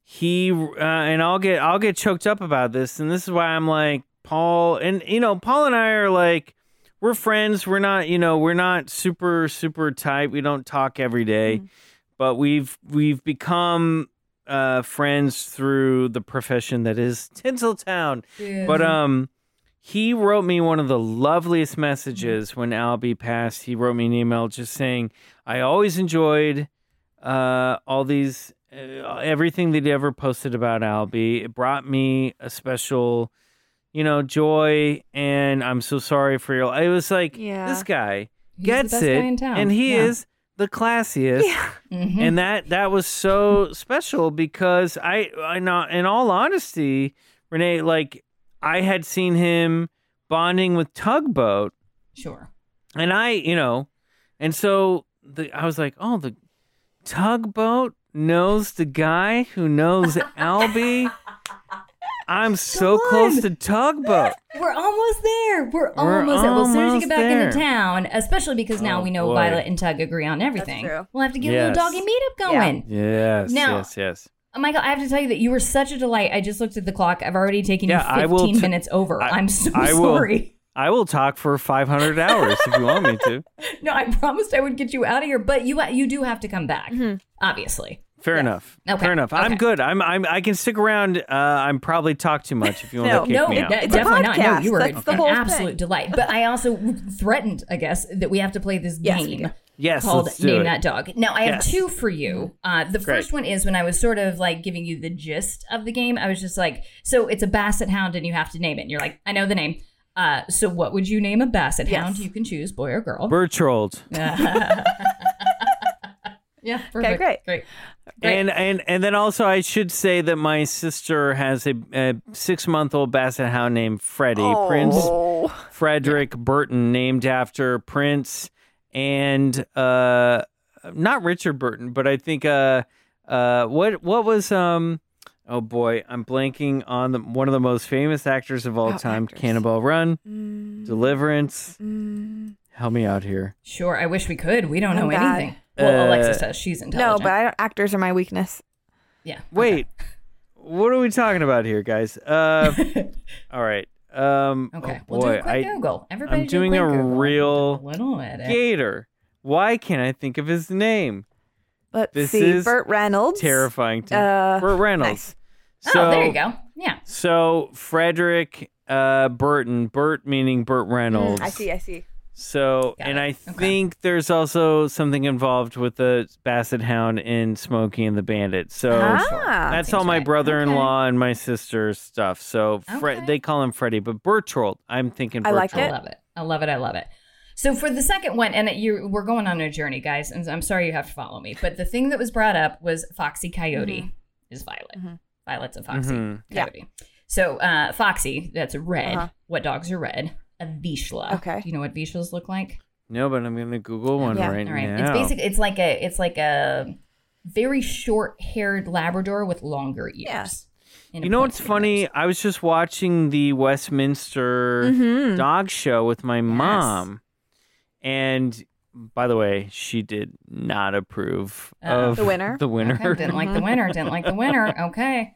He uh, and I'll get I'll get choked up about this, and this is why I'm like Paul, and you know Paul and I are like we're friends. We're not you know we're not super super tight. We don't talk every day, but we've we've become uh, friends through the profession that is Tinseltown. But um, he wrote me one of the loveliest messages when Albie passed. He wrote me an email just saying, "I always enjoyed uh, all these uh, everything that he ever posted about Albie. It brought me a special, you know, joy, and I'm so sorry for your." It was like Yeah. this guy He's gets it, guy and he Yeah. is the classiest Mhm. and that that was so special because I I know in all honesty, Renee, like I had seen him bonding with Tugboat, sure. and I, you know, and so the I was like, oh, the Tugboat knows the guy who knows Albie. I'm so Come close to Tugboat. We're almost there. We're, We're almost there. Well, as soon as you get back into town, especially because now Oh, we know boy. Violet and Tug agree on everything. true. We'll have to get Yes. a little doggy meetup going. Yes, Now- yes, yes. Oh, Michael, I have to tell you that you were such a delight. I just looked at the clock. I've already taken Yeah, you I will 15 t- minutes over. I- I, am so I will- sorry. I will talk for 500 hours if you want me to. No, I promised I would get you out of here, but you you do have to come back, obviously. Fair enough. Okay, Fair enough. I'm good. I'm, I'm I can stick around. Uh, I'm probably talk too much if you want No, to kick no, me out. de- It's a definitely not. No, you were That's the an absolute thing. delight. But I also threatened, I guess, that we have to play this Yes, game do. Yes, called let's do Name it. That Dog. Now, I have Yes. two for you. Uh, the Great. first one is when I was sort of like giving you the gist of the game. I was just like, so it's a basset hound and you have to name it. And you're like, I know the name. Uh, so what would you name a basset Yes. hound? You can choose boy or girl. Bertrold. yeah, perfect. great. Great. Great. And and and then also I should say that my sister has a, a six month old basset hound named Freddie Prince Oh. Frederick Burton, named after Prince and uh, not Richard Burton, but I think uh uh what what was um oh boy I'm blanking on the one of the most famous actors of all Oh, time, actors. Cannonball Run, Mm, Deliverance. mm. Help me out here. Sure. I wish we could. We don't Oh, know God. anything. Well, Uh, Alexis does. She's intelligent. No, but I don't, actors are my weakness. yeah. Wait, what are we talking about here, guys? Uh, all right. Um, Okay. oh we'll do boy, a quick I, Google. Everybody I'm do doing a, a quick Google. real little edit. Gator. Why can't I think of his name? Let's This see. is Burt Reynolds. Terrifying. To Uh, Burt Reynolds. nice. So, oh, there you go. Yeah. So Frederick uh, Burton, Burt meaning Burt Reynolds. Mm, I see. I see. So, Got and it. I Okay. think there's also something involved with the Basset Hound in Smokey and the Bandit. So ah. that's all my right. brother-in-law and my sister's stuff. So Fre- Okay. they call him Freddie, but Bertrold. I'm thinking I like Bertrold. I love it. I love it. I love it. So for the second one, and you, we're going on a journey, guys, and I'm sorry you have to follow me, but the thing that was brought up was Foxy Coyote Mm-hmm. is Violet. Violet's a foxy Mhm. Yeah. coyote. So uh, foxy, that's red. Uh-huh. What dogs are red? A Vizsla. Okay. Do you know what Vizslas look like? No, but I'm gonna Google one Yeah, right, All right. now. It's basically It's like a. It's like a very short-haired Labrador with longer ears. Yeah. You know what's funny? nose. I was just watching the Westminster Mhm. dog show with my mom, and by the way, she did not approve Uh-oh. of The winner? The winner. Okay, didn't like the winner. Didn't like the winner. Okay.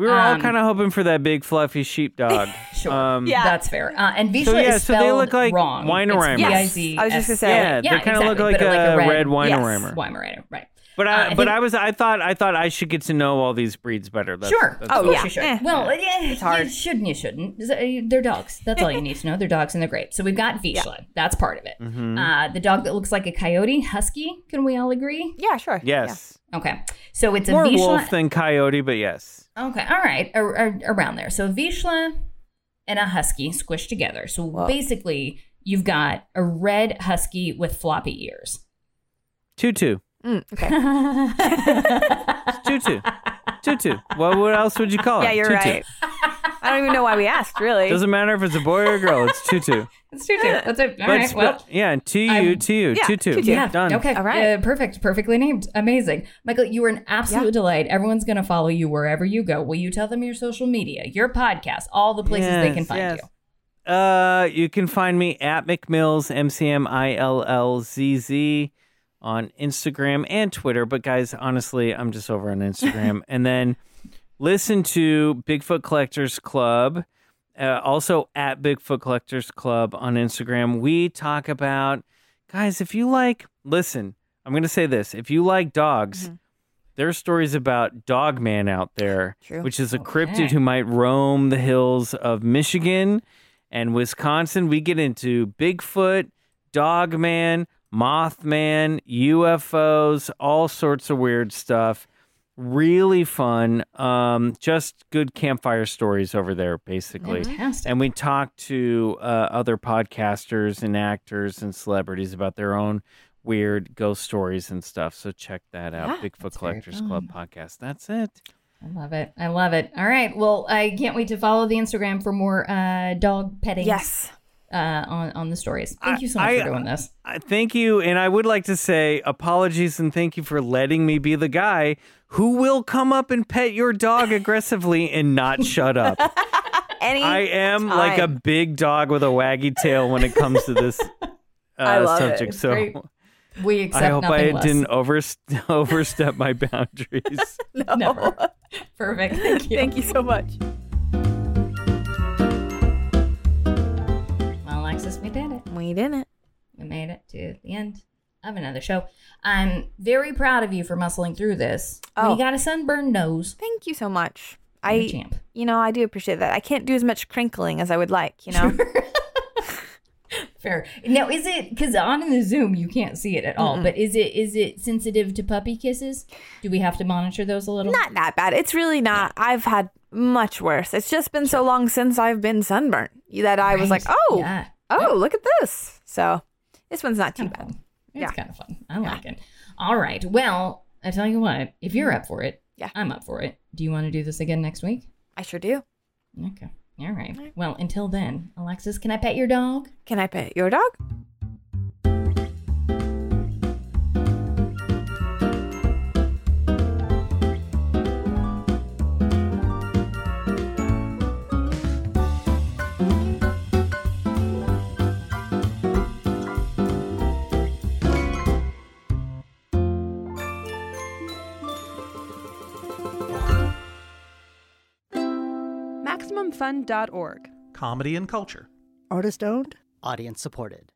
We were all Um, kind of hoping for that big fluffy sheepdog. Sure. Um, Yeah. That's fair. Uh, and Vizsla So, yeah, is so they spelled look like wrong. Weimaraners. It's Yes. V-I-Z-S- I was just gonna say. Yeah, they kind of look exactly, like, a, red. red Yes, Weimaraner. Weimaraner, right. But Uh, I, I but I was I thought I thought I should get to know all these breeds better. That's, sure. that's Oh, course yeah. you should. Eh. Well, yeah, It's hard. You should and you shouldn't. uh, They're dogs. That's all you need to know. They're dogs and they're great. So we've got Vizsla. That's part of it. Mhm. Uh, the dog that looks like a coyote, husky. Can we all agree? Yeah, sure. yes, Okay. So it's a more Vizsla. wolf than coyote, but yes. Okay, all right, ar- ar- around there. So Vizsla and a husky squished together. So Whoa. basically, you've got a red husky with floppy ears. Tutu, Yeah. Mm, okay. tutu, tutu. Well, what else would you call it? yeah, you're tutu. right. I don't even know why we asked, really. Doesn't matter if it's a boy or a girl. It's tutu. It's tutu. That's it. All but right. spe- Well, yeah, to you, I'm- to you, yeah, tutu. tutu. yeah. done. Okay. All right. Uh, perfect. Perfectly named. Amazing. Michael, you were an absolute Yeah. delight. Everyone's going to follow you wherever you go. Will you tell them your social media, your podcast, all the places they can find yes. you? Uh, you can find me at McMills, M C M I L L Z Z, on Instagram and Twitter. But guys, honestly, I'm just over on Instagram. and then listen to Bigfoot Collectors Club, uh, also at Bigfoot Collectors Club on Instagram. We talk about, guys, if you like, listen, I'm going to say this. If you like dogs, there are stories about Dog Man out there, True. which is a Okay. cryptid who might roam the hills of Michigan and Wisconsin. We get into Bigfoot, Dogman, Mothman, UFOs, all sorts of weird stuff. Really fun. Um, just good campfire stories over there, basically. Fantastic. And we talk to uh, other podcasters and actors and celebrities about their own weird ghost stories and stuff. So check that out. Yeah, Bigfoot Collectors Club podcast. That's it. I love it. I love it. All right. Well, I can't wait to follow the Instagram for more uh, dog petting. yes. Uh, on on the stories. Thank I- you so much I- for doing this. I thank you, and I would like to say apologies and thank you for letting me be the guy who will come up and pet your dog aggressively and not shut up. Any I am like a big dog with a waggy tail when it comes to this uh, I love it. subject. So great. We accept I hope I less. didn't overst- overstep my boundaries. No. Never. Perfect. Thank you. Thank you so much. We did it. We did it. We made it to the end of another show. I'm very proud of you for muscling through this. Oh. You got a sunburned nose. Thank you so much. A I, champ. you know, I do appreciate that. I can't do as much crinkling as I would like, you know? Fair. Now, is it because on in the Zoom you can't see it at all? But is it is it sensitive to puppy kisses? Do we have to monitor those a little? not that bad. It's really not. I've had much worse. It's just been so long since I've been sunburnt that I was like, oh, Yeah. Oh, look at this. So this one's not too Kind of bad. fun. It's Yeah. kind of fun. I like it. All right. Well, I tell you what, if you're up for it, Yeah. I'm up for it. Do you want to do this again next week? I sure do. Okay. All right. Well, until then, Alexis, can I pet your dog? Can I pet your dog? MaximumFun.org. Comedy and culture. Artist owned, audience supported.